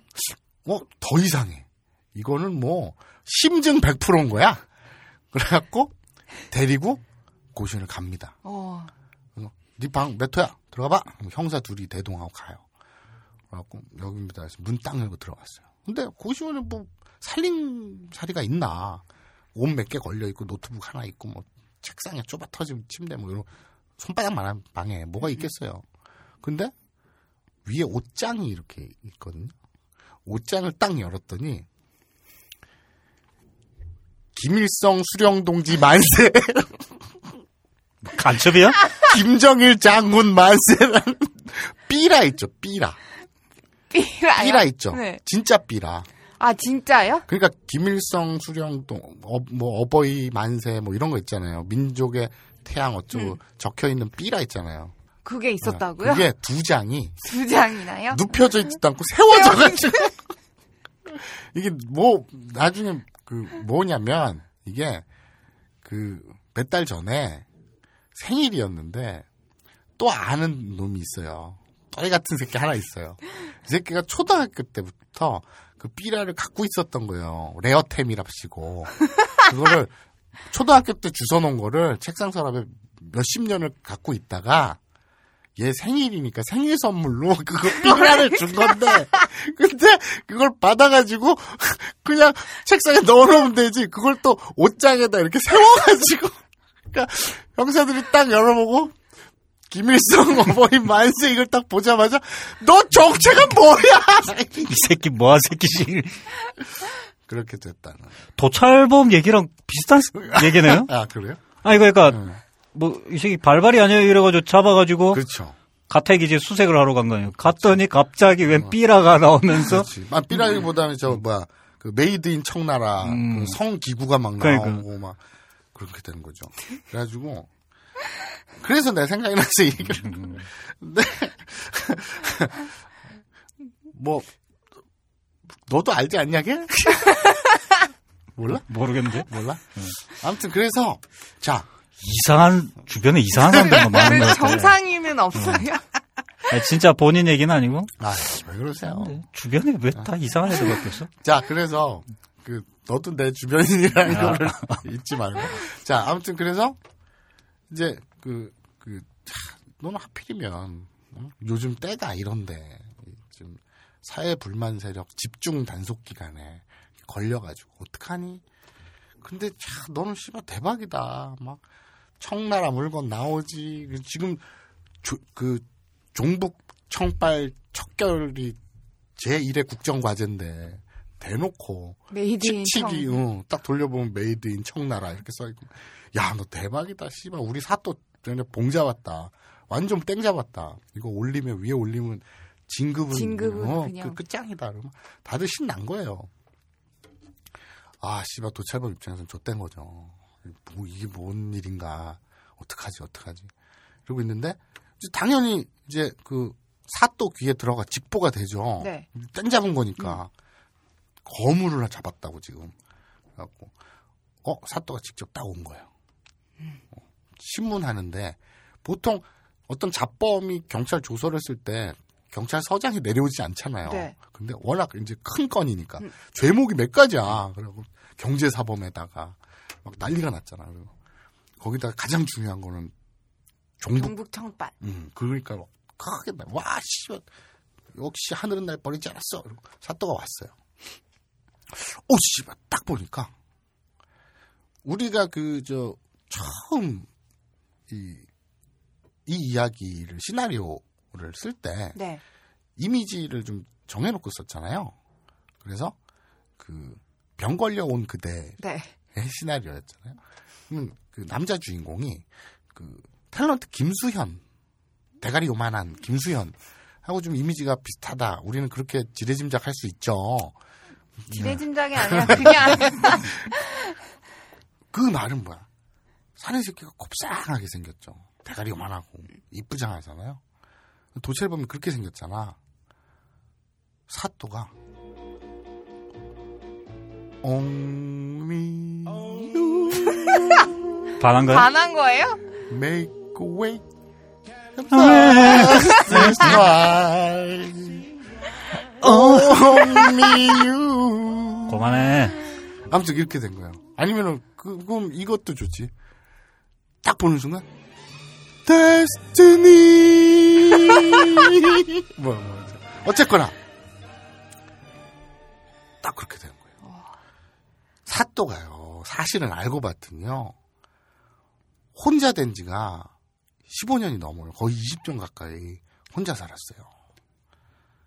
어 더 이상해. 이거는 뭐 심증 100%인 거야. 그래갖고 데리고 고시원을 갑니다. 어. 네방 몇 호야? 들어가봐. 형사 둘이 대동하고 가요. 그래갖고 여기입니다. 해서 문 딱 열고 들어갔어요. 근데 고시원에 뭐 살림살이가 있나? 옷 몇 개 걸려 있고 노트북 하나 있고 뭐 책상에 좁아 터진 침대 뭐 이런 손바닥만한 방에 뭐가 있겠어요. 근데 위에 옷장이 이렇게 있거든요. 옷장을 딱 열었더니 김일성 수령 동지 만세 간첩이야? [LAUGHS] 김정일 장군 만세라는 [LAUGHS] 삐라 있죠, 삐라. 삐라요? 삐라 있죠. 네. 진짜 삐라. 아, 진짜요? 그러니까 김일성 수령동, 어, 뭐 어버이 만세 뭐 이런 거 있잖아요. 민족의 태양 어쩌고 적혀 있는 삐라 있잖아요. 그게 있었다고요? 그게 두 장이 두 장이나요? 눕혀져 있지도 않고 세워져가지고 [LAUGHS] 이게 뭐 나중에 그 뭐냐면 이게 그 몇 달 전에 생일이었는데 또 아는 놈이 있어요. 떠리 같은 새끼 하나 있어요. 이 새끼가 초등학교 때부터 그 삐라를 갖고 있었던 거예요. 레어템이랍시고 그거를 초등학교 때 주워놓은 거를 책상 서랍에 몇십 년을 갖고 있다가 얘 생일이니까 생일 선물로 [LAUGHS] 그거 삐라를 준 건데 근데 그걸 받아가지고 그냥 책상에 넣어놓으면 되지 그걸 또 옷장에다 이렇게 세워가지고 그러니까 형사들이 딱 열어보고 김일성 [LAUGHS] 어버이 만세 이걸 딱 보자마자 너 정체가 뭐야 [LAUGHS] 이 새끼 뭐한 새끼지. 그렇게 됐다는 도찰범 얘기랑 비슷한 [LAUGHS] 얘기네요. 아 그래요? 아니 그러니까 응. 뭐 이 새끼 발바리 아니야 이래가지고 잡아가지고 그렇죠 가택이지 수색을 하러 간 거예요. 갔더니 갑자기 웬 삐라가 나오면서. 아, 삐라기보다는 저 뭐야 그 made in 청나라 음. 그 성기구가 막 그러니까. 나오고 막 그렇게 되는 거죠. 그래가지고 그래서 내 생각이 나서 이 얘기를 근데 뭐 너도 알지 않냐 걔? [LAUGHS] 몰라? 모르겠는데 몰라? 아무튼 그래서 자 이상한 주변에 이상한 사람들만 [LAUGHS] 많은 것 같아요. 정상인은 없어요. 아니, 진짜 본인 얘기는 아니고 아, 왜 그러세요? 주변에 왜 다 이상한 애들밖에 없어? 자, 그래서 그 너도 내 주변인이라는 아. 거를 [LAUGHS] 잊지 말고. 자, 아무튼 그래서 이제 그 그 너는 하필이면 어? 요즘 때가 이런데 지금 사회 불만 세력 집중 단속 기간에 걸려가지고 어떡하니? 근데 참 너는 씨발 대박이다. 막 청나라 물건 나오지. 지금 조- 그 종북 청빨 척결이 제1의 국정과제인데 대놓고 made in 칙칙이 청. 어, 딱 돌려보면 made in 청나라 이렇게 써있고 야 너 대박이다 씨발 우리 사또 그냥 봉 잡았다 완전 땡 잡았다 이거 올리면 위에 올리면 진급은 진급은 어, 그냥. 그 끝장이다 그러면 다들 신난 거예요 아 씨발 도찰범 입장에서는 좆된 거죠 뭐 이게 뭔 일인가 어떡하지 어떡하지 그러고 있는데 이제 당연히 이제 그 사또 귀에 들어가 직보가 되죠. 네. 땡 잡은 거니까 거물을 하나 잡았다고 지금. 그래갖고 어 사또가 직접 따온 거예요. 어, 신문하는데 보통 어떤 잡범이 경찰 조서를 쓸 때 경찰서장이 내려오지 않잖아요. 네. 근데 워낙 이제 큰 건이니까 음. 죄목이 몇 가지야. 그리고 경제사범에다가 막 난리가 났잖아. 그리고 거기다가 가장 중요한 거는 종북 청빨. 음, 그러니까 막 크게 나, 와, 씨, 역시 하늘은 날 버리지 않았어. 그리고 사또가 왔어요. 오, 씨발, 딱 보니까 우리가 그 저 처음 이, 이 이야기를 시나리오를 쓸때 네. 이미지를 좀 정해놓고 썼잖아요. 그래서 그 병 걸려 온 그대 네. 의 시나리오였잖아요. 그러면 그 남자 주인공이 그 탤런트 김수현 대가리 요만한 김수현 하고 좀 이미지가 비슷하다. 우리는 그렇게 지레짐작할 수 있죠. 지레짐작이 아니라 그게 아니라 [LAUGHS] 그 말은 뭐야? 사내 새끼가 곱상하게 생겼죠. 대가리 요만하고 이쁘장하잖아요. 도체를 보면 그렇게 생겼잖아. 사또가 Only you 반한 거예요? make a way. Right. Only you. 그만해. 아무튼 이렇게 된 거예요. 아니면은 그, 그럼 이것도 좋지. 딱 보는 순간 데스티니 뭐, 뭐 어쨌거나 딱 그렇게 된 거예요. 사또가요. 사실은 알고 봤더니요. 혼자 된 지가 15년이 넘어요. 거의 20년 가까이 혼자 살았어요.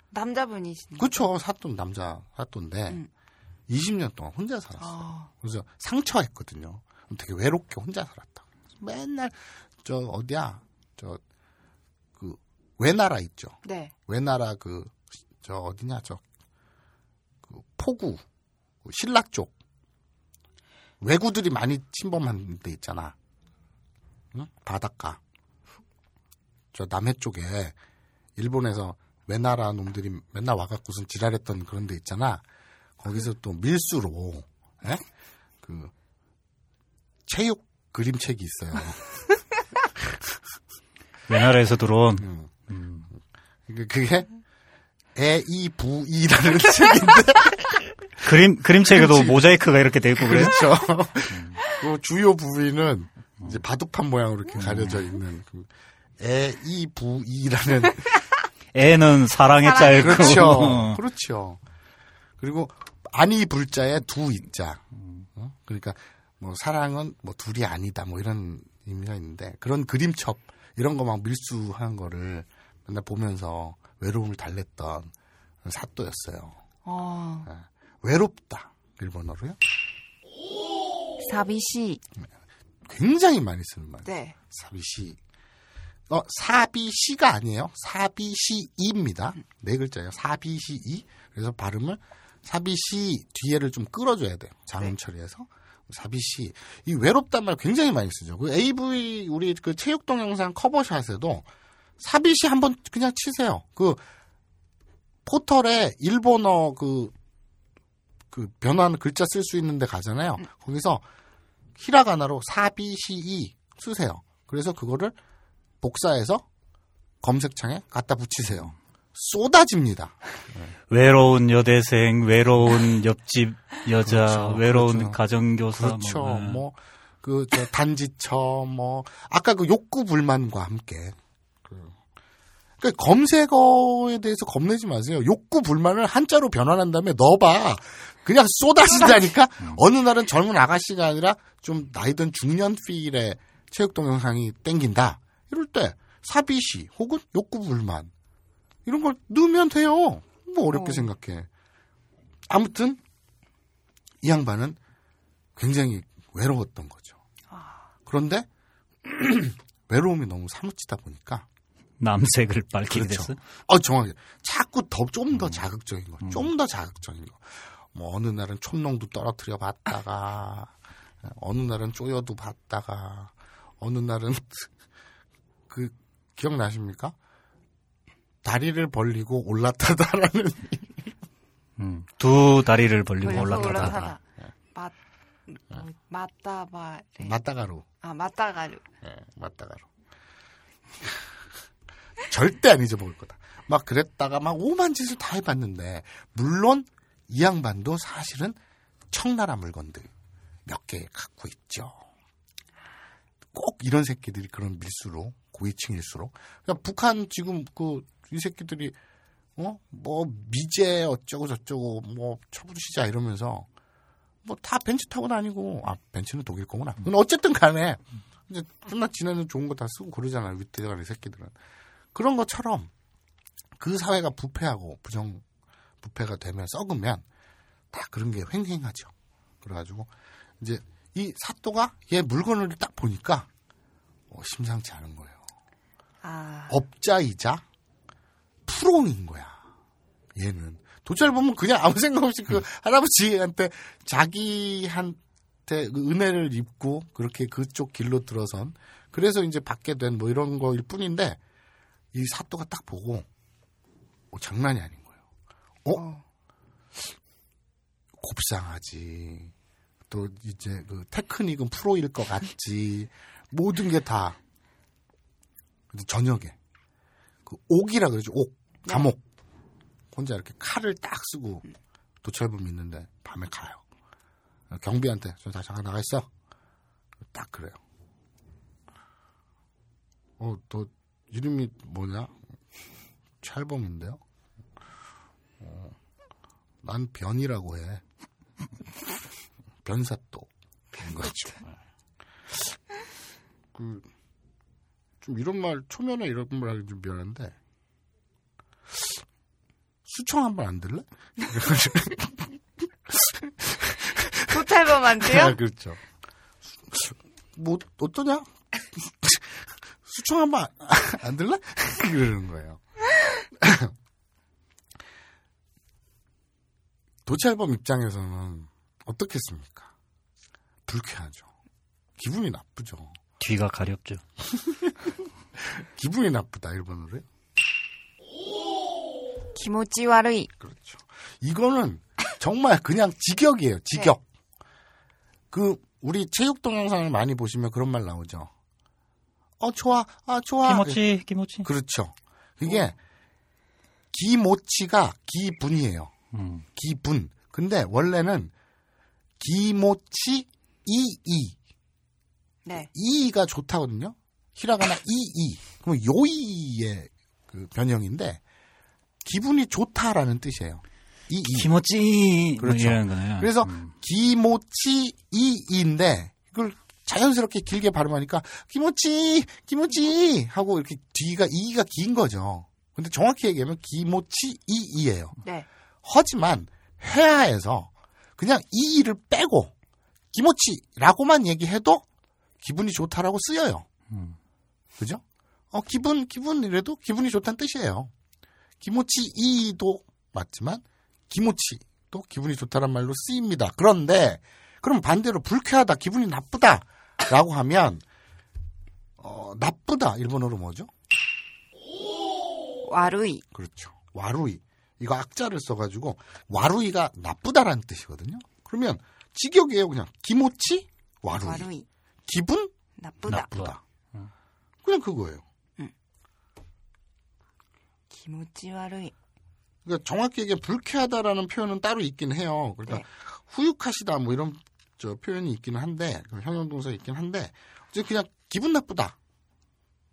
남자분이시네. 그쵸. 사또 남자 사또인데 음. 20년 동안 혼자 살았어요. 아, 그래서 상처했거든요. 되게 외롭게 혼자 살았다. 맨날 저 어디야 저그 외나라 있죠. 네. 외나라 그 저 어디냐 저 그 포구 그 신라 쪽 왜구들이 많이 침범한 데 있잖아. 응? 바닷가. 저 남해 쪽에 일본에서 외나라 놈들이 맨날 와갖고선 지랄했던 그런 데 있잖아. 거기서 또 밀수로 예? 그 체육 그림책이 있어요. [LAUGHS] 외나라에서 들어온 음. 그- 그게 에이부이라는 [LAUGHS] 책인데 그림 그림책에도 그렇지. 모자이크가 이렇게 돼 있고 그래요? 그렇죠. [LAUGHS] 그 주요 부위는 이제 바둑판 모양으로 이렇게 가려져 있는 그 에이부이라는 애는 사랑의 자였고 그렇죠. 그렇죠. 그리고 아니 불자에 두 이자. 어? 그러니까 뭐 사랑은 뭐 둘이 아니다 뭐 이런 의미가 있는데 그런 그림첩 이런 거 막 밀수하는 거를 맨날 보면서 외로움을 달랬던 사또였어요. 어, 외롭다 일본어로요. 사비씨. 굉장히 많이 쓰는 말. 네. 사비시. 어, 사비시가 아니에요. 사비시이입니다. 네 글자예요. 사비시이. 그래서 발음을 사비시 뒤에를 좀 끌어줘야 돼요. 장음 처리해서. 사 비시. 이 외롭단 말 굉장히 많이 쓰죠. 그 AV, 우리 그 체육 동영상 커버샷에도 사비시 한번 그냥 치세요. 그 포털에 일본어 그, 그 변환 글자 쓸 수 있는 데 가잖아요. 거기서 히라가나로 사비시이 쓰세요. 그래서 그거를 복사해서 검색창에 갖다 붙이세요. 쏟아집니다. 외로운 여대생, 외로운 옆집 여자, 그렇죠, 외로운 그렇죠. 가정교사 그렇죠. 뭐, 네. 뭐, 그, 저, 단지처, 뭐, 아까 그 욕구 불만과 함께. 그, 그 검색어에 대해서 겁내지 마세요. 욕구 불만을 한자로 변환한 다음에 넣어봐. 그냥 쏟아진다니까? [LAUGHS] 어느 날은 젊은 아가씨가 아니라 좀 나이든 중년 필의 체육 동영상이 땡긴다. 이럴 때, 사비시, 혹은 욕구 불만. 이런 걸 넣으면 돼요. 뭐 어렵게 어. 생각해. 아무튼, 이 양반은 굉장히 외로웠던 거죠. 그런데 [CLEARS THROAT] 외로움이 너무 사무치다 보니까 남색을 밝히게 그렇죠. 됐어. 어 정확히 자꾸 더 좀더 자극적인 거, 좀더 자극적인 거. 뭐 어느 날은 촌농도 떨어뜨려 봤다가 [LAUGHS] 어느 날은 쪼여도 봤다가 어느 날은 [LAUGHS] 그 기억나십니까? 다리를 벌리고 올라타다라는 [LAUGHS] 음, 두 다리를 벌리고 올라타다. 올라타다. 맞, 뭐, 맞다바레. 맞다가로. 아, 맞다가루. 예, 맞다가로. [LAUGHS] 절대 안 잊어먹을 거다. 막 그랬다가 막 오만 짓을 다 해봤는데 물론 이 양반도 사실은 청나라 물건들 몇 개 갖고 있죠. 꼭 이런 새끼들이 그런 밀수로 고위층일수록 그러니까 북한 지금 그 이 새끼들이 어 뭐 미제 어쩌고 저쩌고 뭐 쳐부르시자 이러면서 뭐 다 벤츠 타고 다니고 아 벤츠는 독일 거구나. 근데 어쨌든 간에 이제 끝나 지내는 좋은 거 다 쓰고 그러잖아요. 윗대가리 새끼들은 그런 것처럼 그 사회가 부패하고 부정 부패가 되면 썩으면 다 그런 게 횡행하죠. 그래가지고 이제 이 사또가 얘 물건을 딱 보니까 어, 심상치 않은 거예요. 아, 업자이자 프로인 거야. 얘는 도찰 보면 그냥 아무 생각 없이 그 할아버지한테 자기한테 그 은혜를 입고 그렇게 그쪽 길로 들어선 그래서 이제 받게 된 뭐 이런 거일 뿐인데 이 사또가 딱 보고 어, 장난이 아닌 거예요. 어? 곱상하지. 또 이제 그 테크닉은 프로일 것 같지. 모든 게 다. 근데 저녁에 그 옥이라 그러죠. 옥, 감옥. 혼자 이렇게 칼을 딱 쓰고 도찰범 있는데 밤에 가요. 경비한테 저다 잠깐 나가 있어. 딱 그래요. 어, 너 이름이 뭐냐? 찰범인데요. 어, 난 변이라고 해. 변사또. 그런 거죠. 그, 좀 이런 말, 초면에 이런 말 하기 좀 미안한데, 수청 한번 안 들래? [LAUGHS] 도찰범한테요? 아, 그렇죠. 수- 뭐, 어떠냐? 수청 한번 안 들래? [LAUGHS] 그러는 거예요. [LAUGHS] 도찰범 입장에서는 어떻겠습니까? 불쾌하죠. 기분이 나쁘죠. 뒤가 가렵죠. 기분이 나쁘다, 일본어로요. 기모찌 와르이. 그렇죠. 이거는 정말 그냥 직역이에요. 직역. 그 우리 체육 동영상을 많이 보시면 그런 말 나오죠. 어 좋아, 아 좋아. 기모치, 기모치. 그렇죠. 그게 기모치가 기분이에요. 음. 기분. 근데 원래는 기모치 이이 네. 이가 좋다거든요. 히라가나 이이. 그러면 요이의 그 변형인데 기분이 좋다라는 뜻이에요. 이 이. 기모치. 뭐 그렇죠. 그래서 음. 기모치 이인데 이걸 자연스럽게 길게 발음하니까 기모치 기모치 하고 이렇게 뒤가 이가 긴 거죠. 근데 정확히 얘기하면 기모치 이이예요. 네. 하지만 회화에서 그냥 이를 빼고 기모치라고만 얘기해도 기분이 좋다라고 쓰여요. 음. 그죠? 어 기분 기분 이래도 기분이 좋다는 뜻이에요. 기모치 이도 맞지만 기모치도 기분이 좋다란 말로 쓰입니다. 그런데 그럼 반대로 불쾌하다, 기분이 나쁘다라고 하면 어, 나쁘다 일본어로 뭐죠? 와루이. 그렇죠. 와루이. 이거 악자를 써가지고 와루이가 나쁘다라는 뜻이거든요. 그러면 직역이에요. 그냥 기모치 와루이. 와루이. 기분 나쁘다. 나쁘다. 그냥 그거예요. 기모찌와르이. 그러니까 정확히 얘기하면 불쾌하다라는 표현은 따로 있긴 해요. 그러니까 네. 후육하시다 뭐 이런 저 표현이 있기는 한데 그 형용동사 있긴 한데 이제 그냥 기분 나쁘다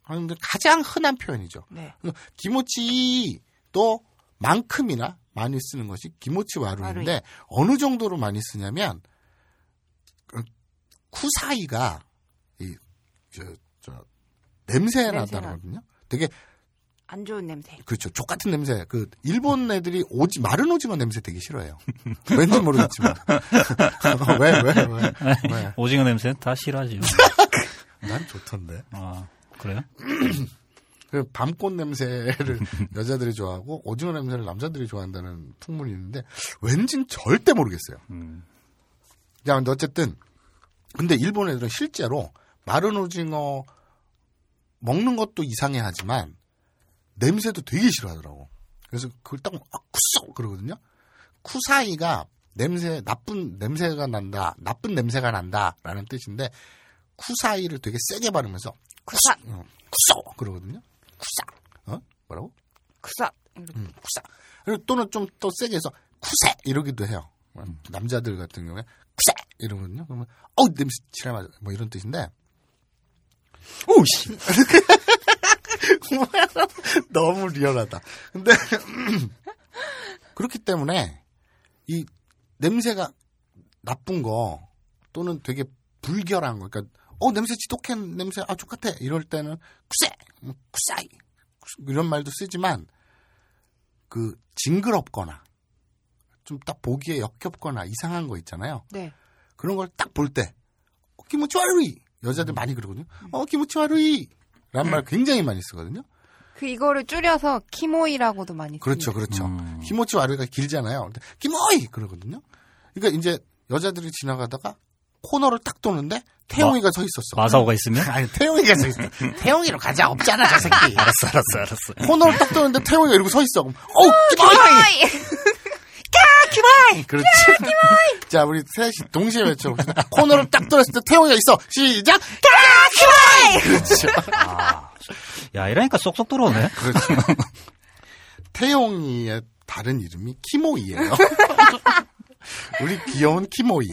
하는데 가장 흔한 표현이죠. 네. 기모치도 만큼이나 많이 쓰는 것이 기모치 와루인데 와루이. 어느 정도로 많이 쓰냐면 그 쿠사이가 이저 저 냄새. 나다거든요. 되게 안 좋은 냄새. 그렇죠. 족 같은 냄새. 그 일본 애들이 오지 마른 오징어 냄새 되게 싫어해요. [LAUGHS] 왠지 모르겠지만. [LAUGHS] 왜, 왜, 왜? [LAUGHS] 왜? 오징어 냄새는 다 싫어하죠. 난 좋던데. 아, 그래요? [CLEARS THROAT] 그 밤꽃 냄새를 여자들이 좋아하고 오징어 냄새를 남자들이 좋아한다는 풍문이 있는데 왠진 절대 모르겠어요. 음. 야, 근데 어쨌든 근데 일본 애들은 실제로 마른 오징어 먹는 것도 이상해하지만 냄새도 되게 싫어하더라고. 그래서 그걸 딱 아, 쿠쏘 그러거든요. 쿠사이가 냄새 나쁜 냄새가 난다, 나쁜 냄새가 난다라는 뜻인데 쿠사이를 되게 세게 바르면서 쿠사, 어, 쿠쏘 그러거든요. 쿠사 어 뭐라고? 쿠사. 음, 쿠사. 그리고 또는 좀더 세게 해서 쿠세 이러기도 해요. 남자들 같은 경우에 쿠세 이러거든요. 그러면 어 냄새 치라마 뭐 이런 뜻인데 오씨. [LAUGHS] [LAUGHS] 너무 리얼하다. 근데 [CLEARS THROAT] 그렇기 때문에 이 냄새가 나쁜 거 또는 되게 불결한 거, 그러니까 어 냄새 지독한 냄새 아 똑같아 이럴 때는 쿠세, 뭐, 쿠사이 이런 말도 쓰지만 그 징그럽거나 좀 딱 보기에 역겹거나 이상한 거 있잖아요. 네. 그런 걸 딱 볼 때, 어, 기모치 와루이! 여자들 많이 그러거든요. 어, 기모치 와루이! 라는 말 굉장히 많이 쓰거든요. 그 이거를 줄여서 키모이라고도 많이 그렇죠. 그렇죠. 음. 기모치 와루이가 길잖아요. 근데 기모이! 그러거든요. 그러니까 이제 여자들이 지나가다가 코너를 딱 도는데 태용이가 서 있었어. 마사오가 있으면? [LAUGHS] 아니, 태용이가 서 있어. [LAUGHS] 태용이로 가자. 없잖아, 저 새끼. [LAUGHS] 알았어, 알았어, 알았어. 코너를 딱 도는데 태용이가 이러고 서 있어. 그럼, 어우, 기모이! 그렇지. 자, 우리 셋이 동시에 외쳐봅시다. 코너를 딱 돌았을 때 태용이가 있어. 시작! [LAUGHS] 그렇죠. 야, 이러니까 쏙쏙 들어오네. 그렇죠. 태용이의 다른 이름이 키모이예요. [LAUGHS] 우리 귀여운 키모이.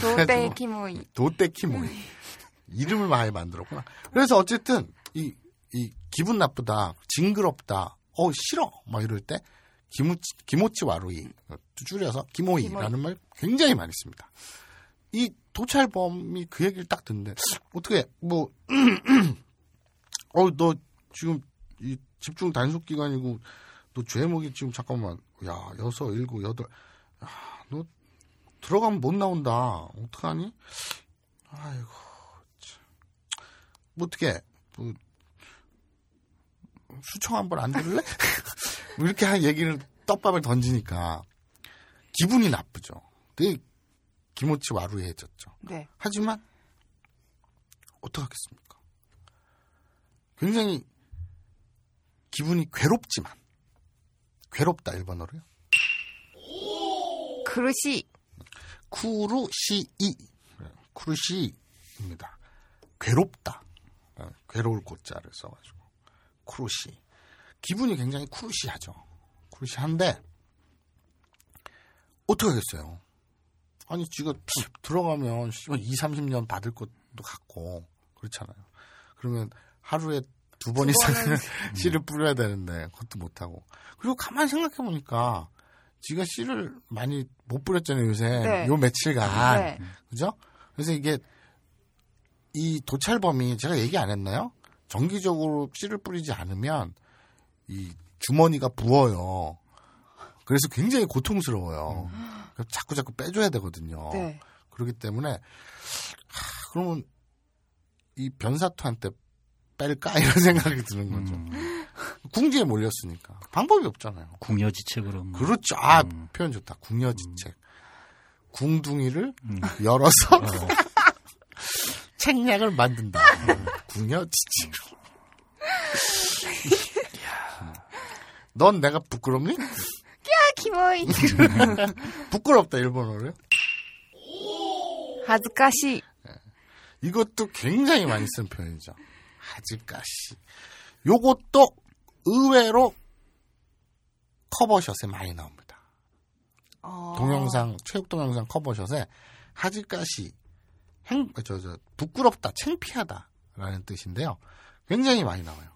도대 그래가지고 키모이. 도떼 키모이. 이름을 많이 만들었구나. 그래서 어쨌든 이, 이 기분 나쁘다, 징그럽다, 어 싫어, 막 이럴 때 기모치, 기모치 와루이 줄여서 기모이라는 말 굉장히 많이 씁니다. 이 도찰범이 그 얘기를 딱 듣는데 어떻게 뭐 [CLEARS THROAT] 어 너 지금 이 집중 단속 기간이고 너 죄목이 지금 잠깐만 야 여섯 일곱 여덟 야너 들어가면 못 나온다 어떡하니? 아이고 참. 뭐 어떻게 뭐 수청 한 번 안 들을래? [LAUGHS] 뭐 이렇게 한 얘기를 떡밥을 던지니까 기분이 나쁘죠. 되게 기모치 와루해졌죠. 네. 하지만 어떡하겠습니까? 굉장히 기분이 괴롭지만 괴롭다 일본어로요. 그릇이 쿠루시이 쿠루시입니다. 괴롭다. 어, 괴로울 꽃자를 써가지고 쿠루시 기분이 굉장히 쿠루시하죠. 쿠루시한데 어떻게 하겠어요? 아니 지가 들어가면 2, 30년 받을 것도 같고 그렇잖아요. 그러면 하루에 두 번 이상 [LAUGHS] 씨를 뿌려야 되는데 그것도 못 하고 그리고 가만히 생각해 보니까 지가 씨를 많이 못 뿌렸잖아요 요새 네. 요 며칠간 네. 그죠? 그래서 이게 이 도찰범이 제가 얘기 안 했나요? 정기적으로 씨를 뿌리지 않으면 이 주머니가 부어요. 그래서 굉장히 고통스러워요. 그래서 자꾸 자꾸 빼줘야 되거든요. 네. 그렇기 때문에 하, 그러면 이 변사투한테 뺄까 [LAUGHS] 이런 생각이 드는 거죠. 음. 궁지에 몰렸으니까 방법이 없잖아요. 궁여지책으로. 뭐. 그렇죠. 아 음. 표현 좋다. 궁여지책. 궁둥이를 음. 열어서 [LAUGHS] 책략을 만든다. 궁여지책. 넌 내가 부끄럽니? 아, 키모이. [LAUGHS] 부끄럽다 일본어로요. 하즈카시. 이것도 굉장히 많이 쓴 표현이죠. 하즈까시. 요것도 의외로 커버샷에 많이 나옵니다. 어. 동영상, 체육 동영상 커버샷에 하즈까시, 행, 저, 저, 부끄럽다, 창피하다. 라는 뜻인데요. 굉장히 많이 나와요.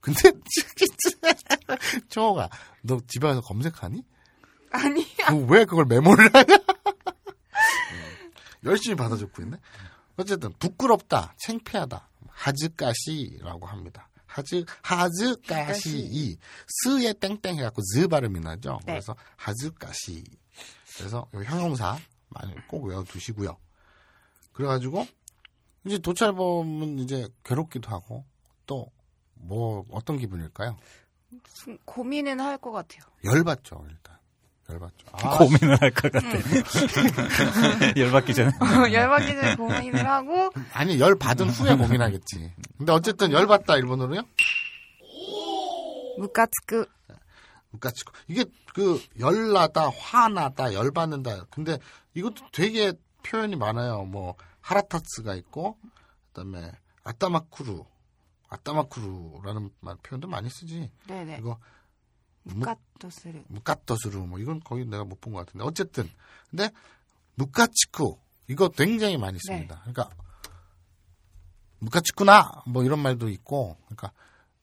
근데, [LAUGHS] 초호가, 너 집에 와서 검색하니? 아니야. 너왜 그걸 메모를 하냐? 음, 열심히 받아 적고 있네. 어쨌든 부끄럽다, 창피하다, 하즈까시라고 합니다. 하즈 하즈까시 스에 땡땡 해갖고 즈 발음이 나죠. 네. 그래서 하즈까시. 그래서 요 형용사 많이 꼭 외워두시고요. 그래가지고 이제 도찰범은 이제 괴롭기도 하고 또 뭐 어떤 기분일까요? 고민은 할 것 같아요. 열받죠 일단 열받죠. 아, 고민을 할 것 같아. [LAUGHS] 열받기 전에. 열받기 전에 고민을 하고 아니 열 받은 후에 고민하겠지. 근데 어쨌든 열 받다 일본어로요? 무카츠크 그러니까 이게 그 열나다, 화나다, 열 받는다. 근데 이것도 되게 표현이 많아요. 뭐 하라타츠가 있고 그다음에 아따마쿠루, 아따마쿠루라는 말 표현도 많이 쓰지. 네네 이거 무- 무카토스르 무카토스루 뭐 이건 거의 내가 못 본 것 같은데 어쨌든 근데 무카치쿠 이거 굉장히 많이 씁니다. 그러니까 무카치쿠나 뭐 이런 말도 있고 그러니까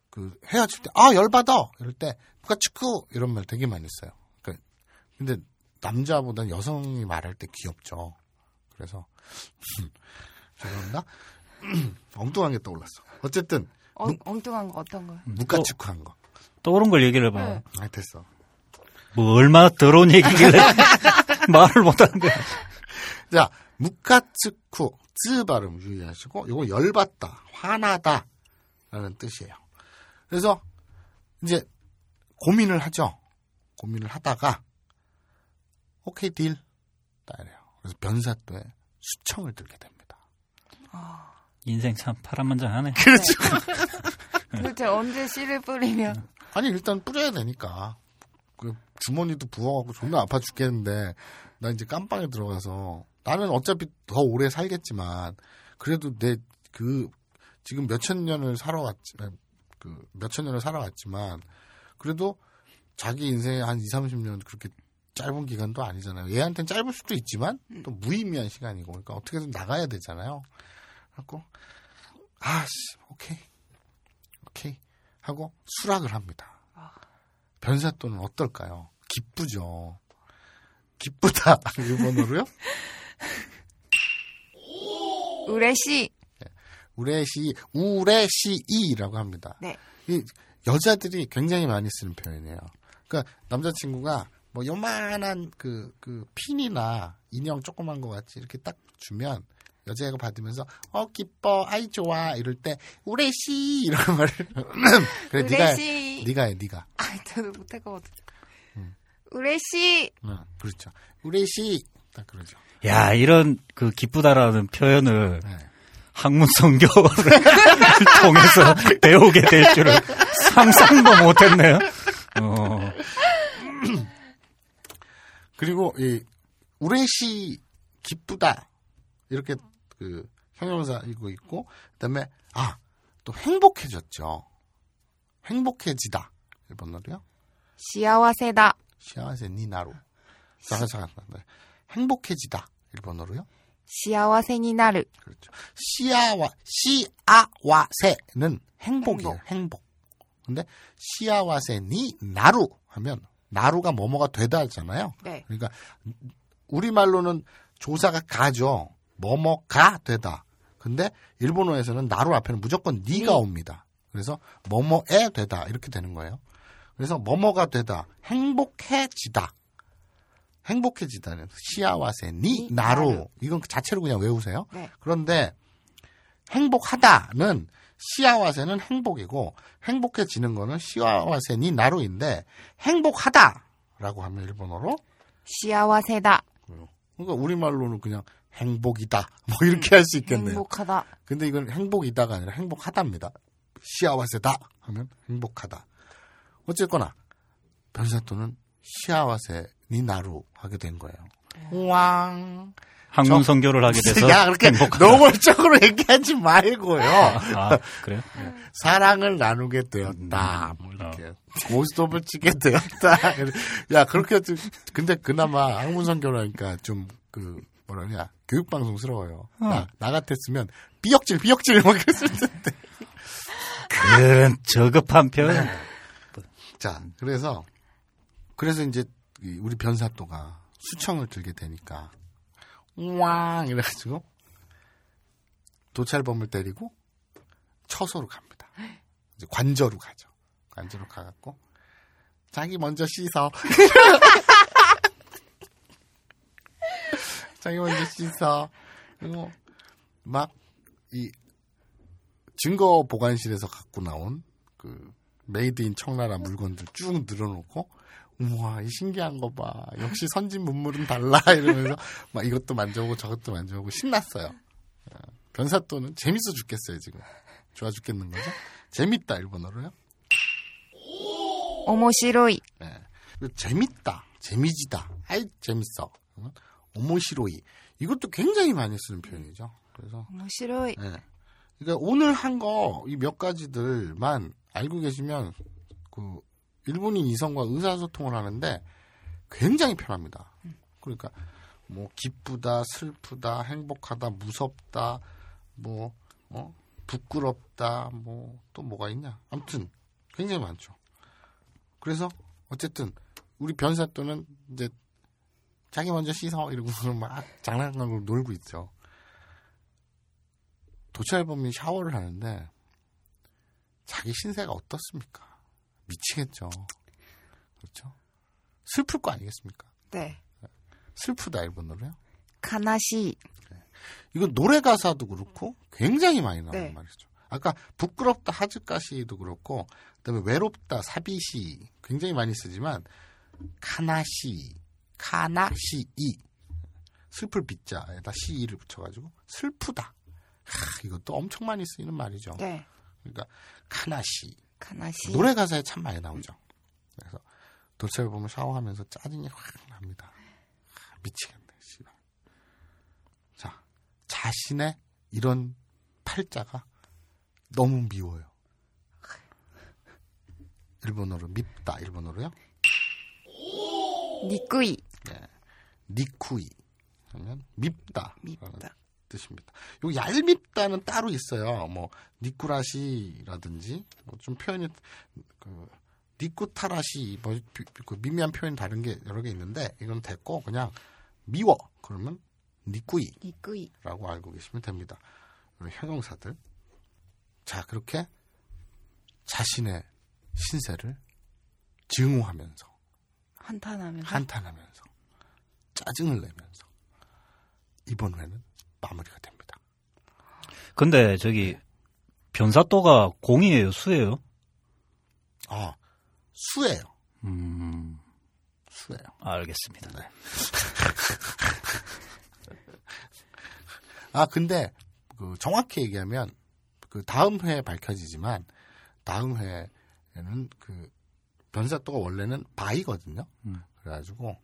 그 헤어질 때 아 열받아 이럴 때 무카치쿠 이런 말 되게 많이 써요. 그러니까 근데 남자보다 여성이 말할 때 귀엽죠. 그래서 [LAUGHS] 죄송합니다. [CLEARS THROAT] 엉뚱한 게 떠올랐어. 어쨌든 어, 엉뚱한 거 어떤 거요? 무카치쿠 한 거. 떠오른 걸 얘기를 해봐. 네. 아 됐어. 뭐 얼마나 더러운 얘기길래 [LAUGHS] 말을 못하는 거야. 자, 무카츠쿠, 쯔 발음 유의하시고, 요거 열받다, 화나다, 라는 뜻이에요. 그래서, 이제, 고민을 하죠. 고민을 하다가, 오케이, 딜. 딱 이래요. 그래서 변사또에 수청을 들게 됩니다. 인생 참 파란만장하네. [LAUGHS] [LAUGHS] 도대체 언제 씨를 뿌리면 아니, 일단 뿌려야 되니까. 그 주머니도 부어갖고 존나 아파 죽겠는데, 나 이제 깜빵에 들어가서, 나는 어차피 더 오래 살겠지만, 그래도 내, 그, 지금 몇천 년을 살아왔지, 그, 몇천 년을 살아왔지만, 그래도 자기 인생에 한 2, 30년 그렇게 짧은 기간도 아니잖아요. 얘한테는 짧을 수도 있지만, 또 무의미한 시간이고, 그러니까 어떻게든 나가야 되잖아요. 그래갖고, 아, 씨, 오케이. 오케이. 하고 수락을 합니다. 변사또는 어떨까요? 기쁘죠. 기쁘다. [LAUGHS] 일본어로요? 우레시 우레시, 우레시이라고 합니다. 네. 이 여자들이 굉장히 많이 쓰는 표현이에요. 그러니까 남자친구가 뭐 요만한 그, 그 핀이나 인형 조그만 거 같이 이렇게 딱 주면 여자애가 받으면서 어 기뻐 아이 좋아 이럴 때 우레시 이런 [LAUGHS] 말을. 그래 네가 해. 우레시. 네가 해 네가. 아 저도 못할 거거든 우레시. 응, 그렇죠. 우레시. 딱 그러죠. 야, 이런 그 기쁘다라는 표현을 네. 학문 성교를 [LAUGHS] 통해서 배우게 될 줄은 상상도 못했네요. 어, 그리고 이 우레시 기쁘다. 이렇게 그 형용사 이거 있고 그다음에 아 또 행복해졌죠. 행복해지다. 일본어로요. 시아와세다. 시아와세 니나루 잠깐 잠깐. 행복해지다. 일본어로요. 시아와세니나르 그렇죠. 시아와 시아와세는 행복이에요. 행복. 근데 시아와세 니 나루 하면 나루가 뭐뭐가 되다잖아요. 네. 그러니까 우리 말로는 조사가 가죠. 뭐뭐가 되다. 근데 일본어에서는 나루 앞에는 무조건 니가 옵니다. 그래서 뭐뭐에 되다 이렇게 되는 거예요. 그래서 뭐뭐가 되다. 행복해지다. 행복해지다는 시아와세 니 나루 이건 그 자체로 그냥 외우세요. 네. 그런데 행복하다는 시아와세는 행복이고 행복해지는 거는 시아와세 니 나루인데 행복하다라고 하면 일본어로 시아와세다 그러니까 우리말로는 그냥 행복이다. [LAUGHS] 뭐 이렇게 할 수 있겠네요. 행복하다 근데 이건 행복이다가 아니라 행복하답니다. 시아와세다 하면 행복하다. 어쨌거나 변사또는 시아와세 니 나루 하게 된 거예요. 왕. 학문 성교를 하게 돼서 [LAUGHS] 야 그렇게 행복하다. 노골적으로 [LAUGHS] 얘기하지 말고요. 아, 그래요? 사랑을 나누게 되었다. 뭐 이렇게 고스톱을 치게 되었다. 야 그렇게 근데 그나마 학문성교라니까 좀 그 뭐라냐 교육방송스러워요. 나, 나 같았으면 삐역질 삐역질 막 그랬을 텐데. [LAUGHS] 그런 저급한 표현. [LAUGHS] 자 그래서 그래서 이제 이 우리 변사또가 수청을 들게 되니까 왕 이래가지고 도찰범을 때리고 처소로 갑니다. 이제 관저로 가죠. 관저로 가갖고 자기 먼저 씻어. [LAUGHS] 자기 먼저 씻어. 그리고 막 이 증거 보관실에서 갖고 나온 그 made in 청나라 물건들 쭉 늘어놓고 우와 이 신기한 거 봐. 역시 선진 문물은 달라 [LAUGHS] 이러면서 막 이것도 만져보고 저것도 만져보고 신났어요. 어, 변사또는 재밌어 죽겠어요 지금. 좋아 죽겠는 거죠? 재밌다 일본어로요. おもしろい. 예. 그리고 재밌다, 재미지다, 아이 재밌어. 어? 오모시로이 이것도 굉장히 많이 쓰는 표현이죠. 그래서 오모시로이. 예. 그러니까 오늘 한 거 이 몇 가지들만 알고 계시면 그 일본인 이성과 의사소통을 하는데 굉장히 편합니다. 그러니까 뭐 기쁘다, 슬프다, 행복하다, 무섭다, 뭐 어? 부끄럽다, 뭐 또 뭐가 있냐? 아무튼 굉장히 많죠. 그래서 어쨌든 우리 변사 또는 이제 자기 먼저 씻어 이러고 [LAUGHS] 막 장난감으로 놀고 있죠. 도찰범이 샤워를 하는데 자기 신세가 어떻습니까? 미치겠죠. 그렇죠? 슬플 거 아니겠습니까? 네. 슬프다 일본어로요. 가나시. 이거 노래 가사도 그렇고 굉장히 많이 나오는 네. 말이죠. 아까 부끄럽다 하즈까시도 그렇고 그다음에 외롭다 사비시 굉장히 많이 쓰지만 카나시 카나 시이 슬플 비자에다 시이를 붙여가지고 슬프다. 하, 이것도 엄청 많이 쓰이는 말이죠. 네. 그러니까 카나시 가나시. 노래 가사에 참 많이 나오죠. 그래서 도체를 보면 샤워하면서 짜증이 확 납니다. 아, 미치겠네, 씨발. 자, 자신의 이런 팔자가 너무 미워요. 일본어로 밉다, 일본어로요. 니꾸이. 니쿠이 하면 밉다. 밉다. 뜻입니다. 요 얄밉다는 따로 있어요. 뭐 니꾸라시라든지 뭐 좀 표현이 그 니꾸타라시 뭐 비- 그 미미한 표현 다른 게 여러 개 있는데 이건 됐고 그냥 미워 그러면 니꾸이라고 니꾸이. 알고 계시면 됩니다. 이런 형용사들. 자 그렇게 자신의 신세를 증오하면서 한탄하면서. 한탄하면서 짜증을 내면서 이번 회는 마무리가 됩니다. 근데 저기 변사또가 공이에요, 수예요? 아 수예요. 음, 수예요. 알겠습니다. 네. [LAUGHS] 아 근데 그 정확히 얘기하면 그 다음 회에 밝혀지지만 다음 회에는 그 변사또가 원래는 바이거든요. 음. 그래가지고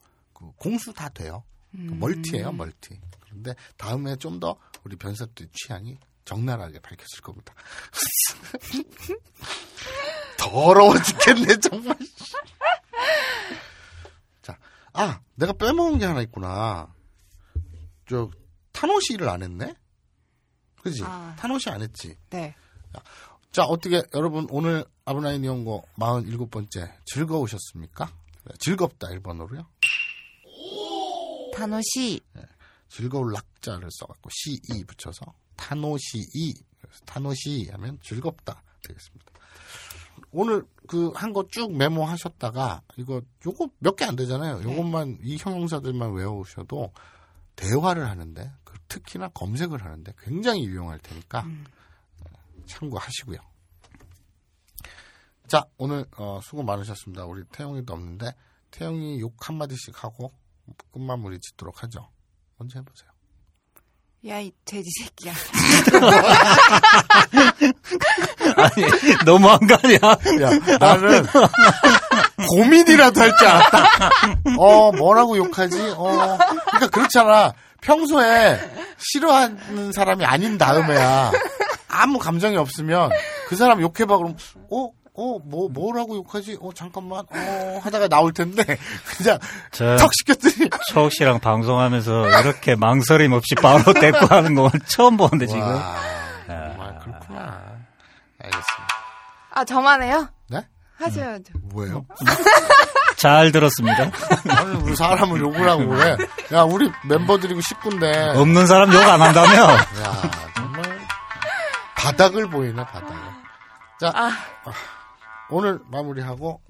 그 공수 다 돼요. 그 멀티예요, 멀티. 그런데 다음에 좀 더 우리 변사또의 취향이 적나라하게 밝혀질 겁니다. [LAUGHS] 더러워 죽겠네 정말. 자, 아 내가 빼먹은 게 하나 있구나. 저 타노시 일을 안 했네. 그지? 아. 타노시 안 했지. 네. 자, 어떻게 여러분 오늘 아브나인 이온고 47번째 즐거우셨습니까? 네, 즐겁다 일본어로요. 타노시. 즐거울 낙자를 써갖고 시이 붙여서 타노시이 타노시 하면 즐겁다 되겠습니다. 오늘 그 한 거 쭉 메모하셨다가 이거 요거 몇 개 안 되잖아요. 요것만 이 형용사들만 외우셔도 대화를 하는데 그 특히나 검색을 하는데 굉장히 유용할 테니까 어, 참고하시고요. 자 오늘 어, 수고 많으셨습니다. 우리 태용이도 없는데 태용이 욕 한마디씩 하고 끝마무리 짓도록 하죠. 먼저 해보세요. 야, 이 돼지 새끼야. 아니, 너무한 거 아니야? 야, 나는 고민이라도 할 줄 알았다. 어, 뭐라고 욕하지? 어, 그러니까 그렇잖아. 평소에 싫어하는 사람이 아닌 다음에야 아무 감정이 없으면 그 사람 욕해봐 그럼 어, 어, 뭐 뭐라고 욕하지? 어, 잠깐만. 어, 하다가 나올 텐데 [LAUGHS] 그냥 저턱 시켰더니 초옥 씨랑 방송하면서 이렇게 망설임 없이 바로 [LAUGHS] 대꾸 하는 건 처음 보는데 지금. 와, 정말 그렇구나. 알겠습니다. 아, 저만 해요? 네? 하셔야죠. 뭐예요? [LAUGHS] 잘 들었습니다. 아니, 우리 사람을 욕을 하고 그래. 야, 우리 멤버들이고 식구인데. 없는 사람 욕 안 한다며? 야, 정말 바닥을 보이네, 바닥을. 자, 아. 오늘 마무리하고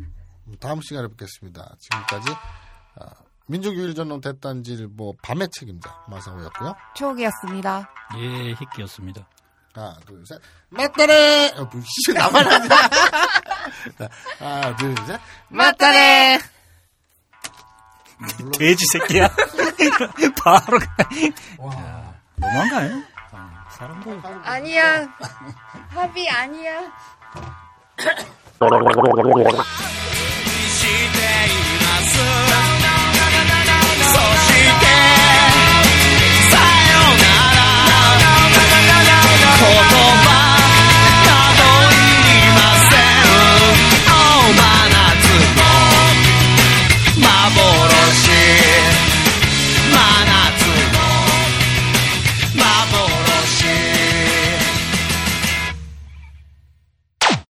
다음 시간에 뵙겠습니다. 지금까지 아, 어, 민족유일전론 대단지일보 뭐 밤의 책임자 마상우였고요. 추억이었습니다. 예, 희끼였습니다. 하나, 둘, 셋. 맞다래! 어, 뭐, 씨, 나만 하냐? 하나, 둘, 셋. 맞다래! 돼지 새끼야. [LAUGHS] 바로 가. 와. 너무한가요? 아, 사람도. 아니야. 합의 아니야. [LAUGHS] しています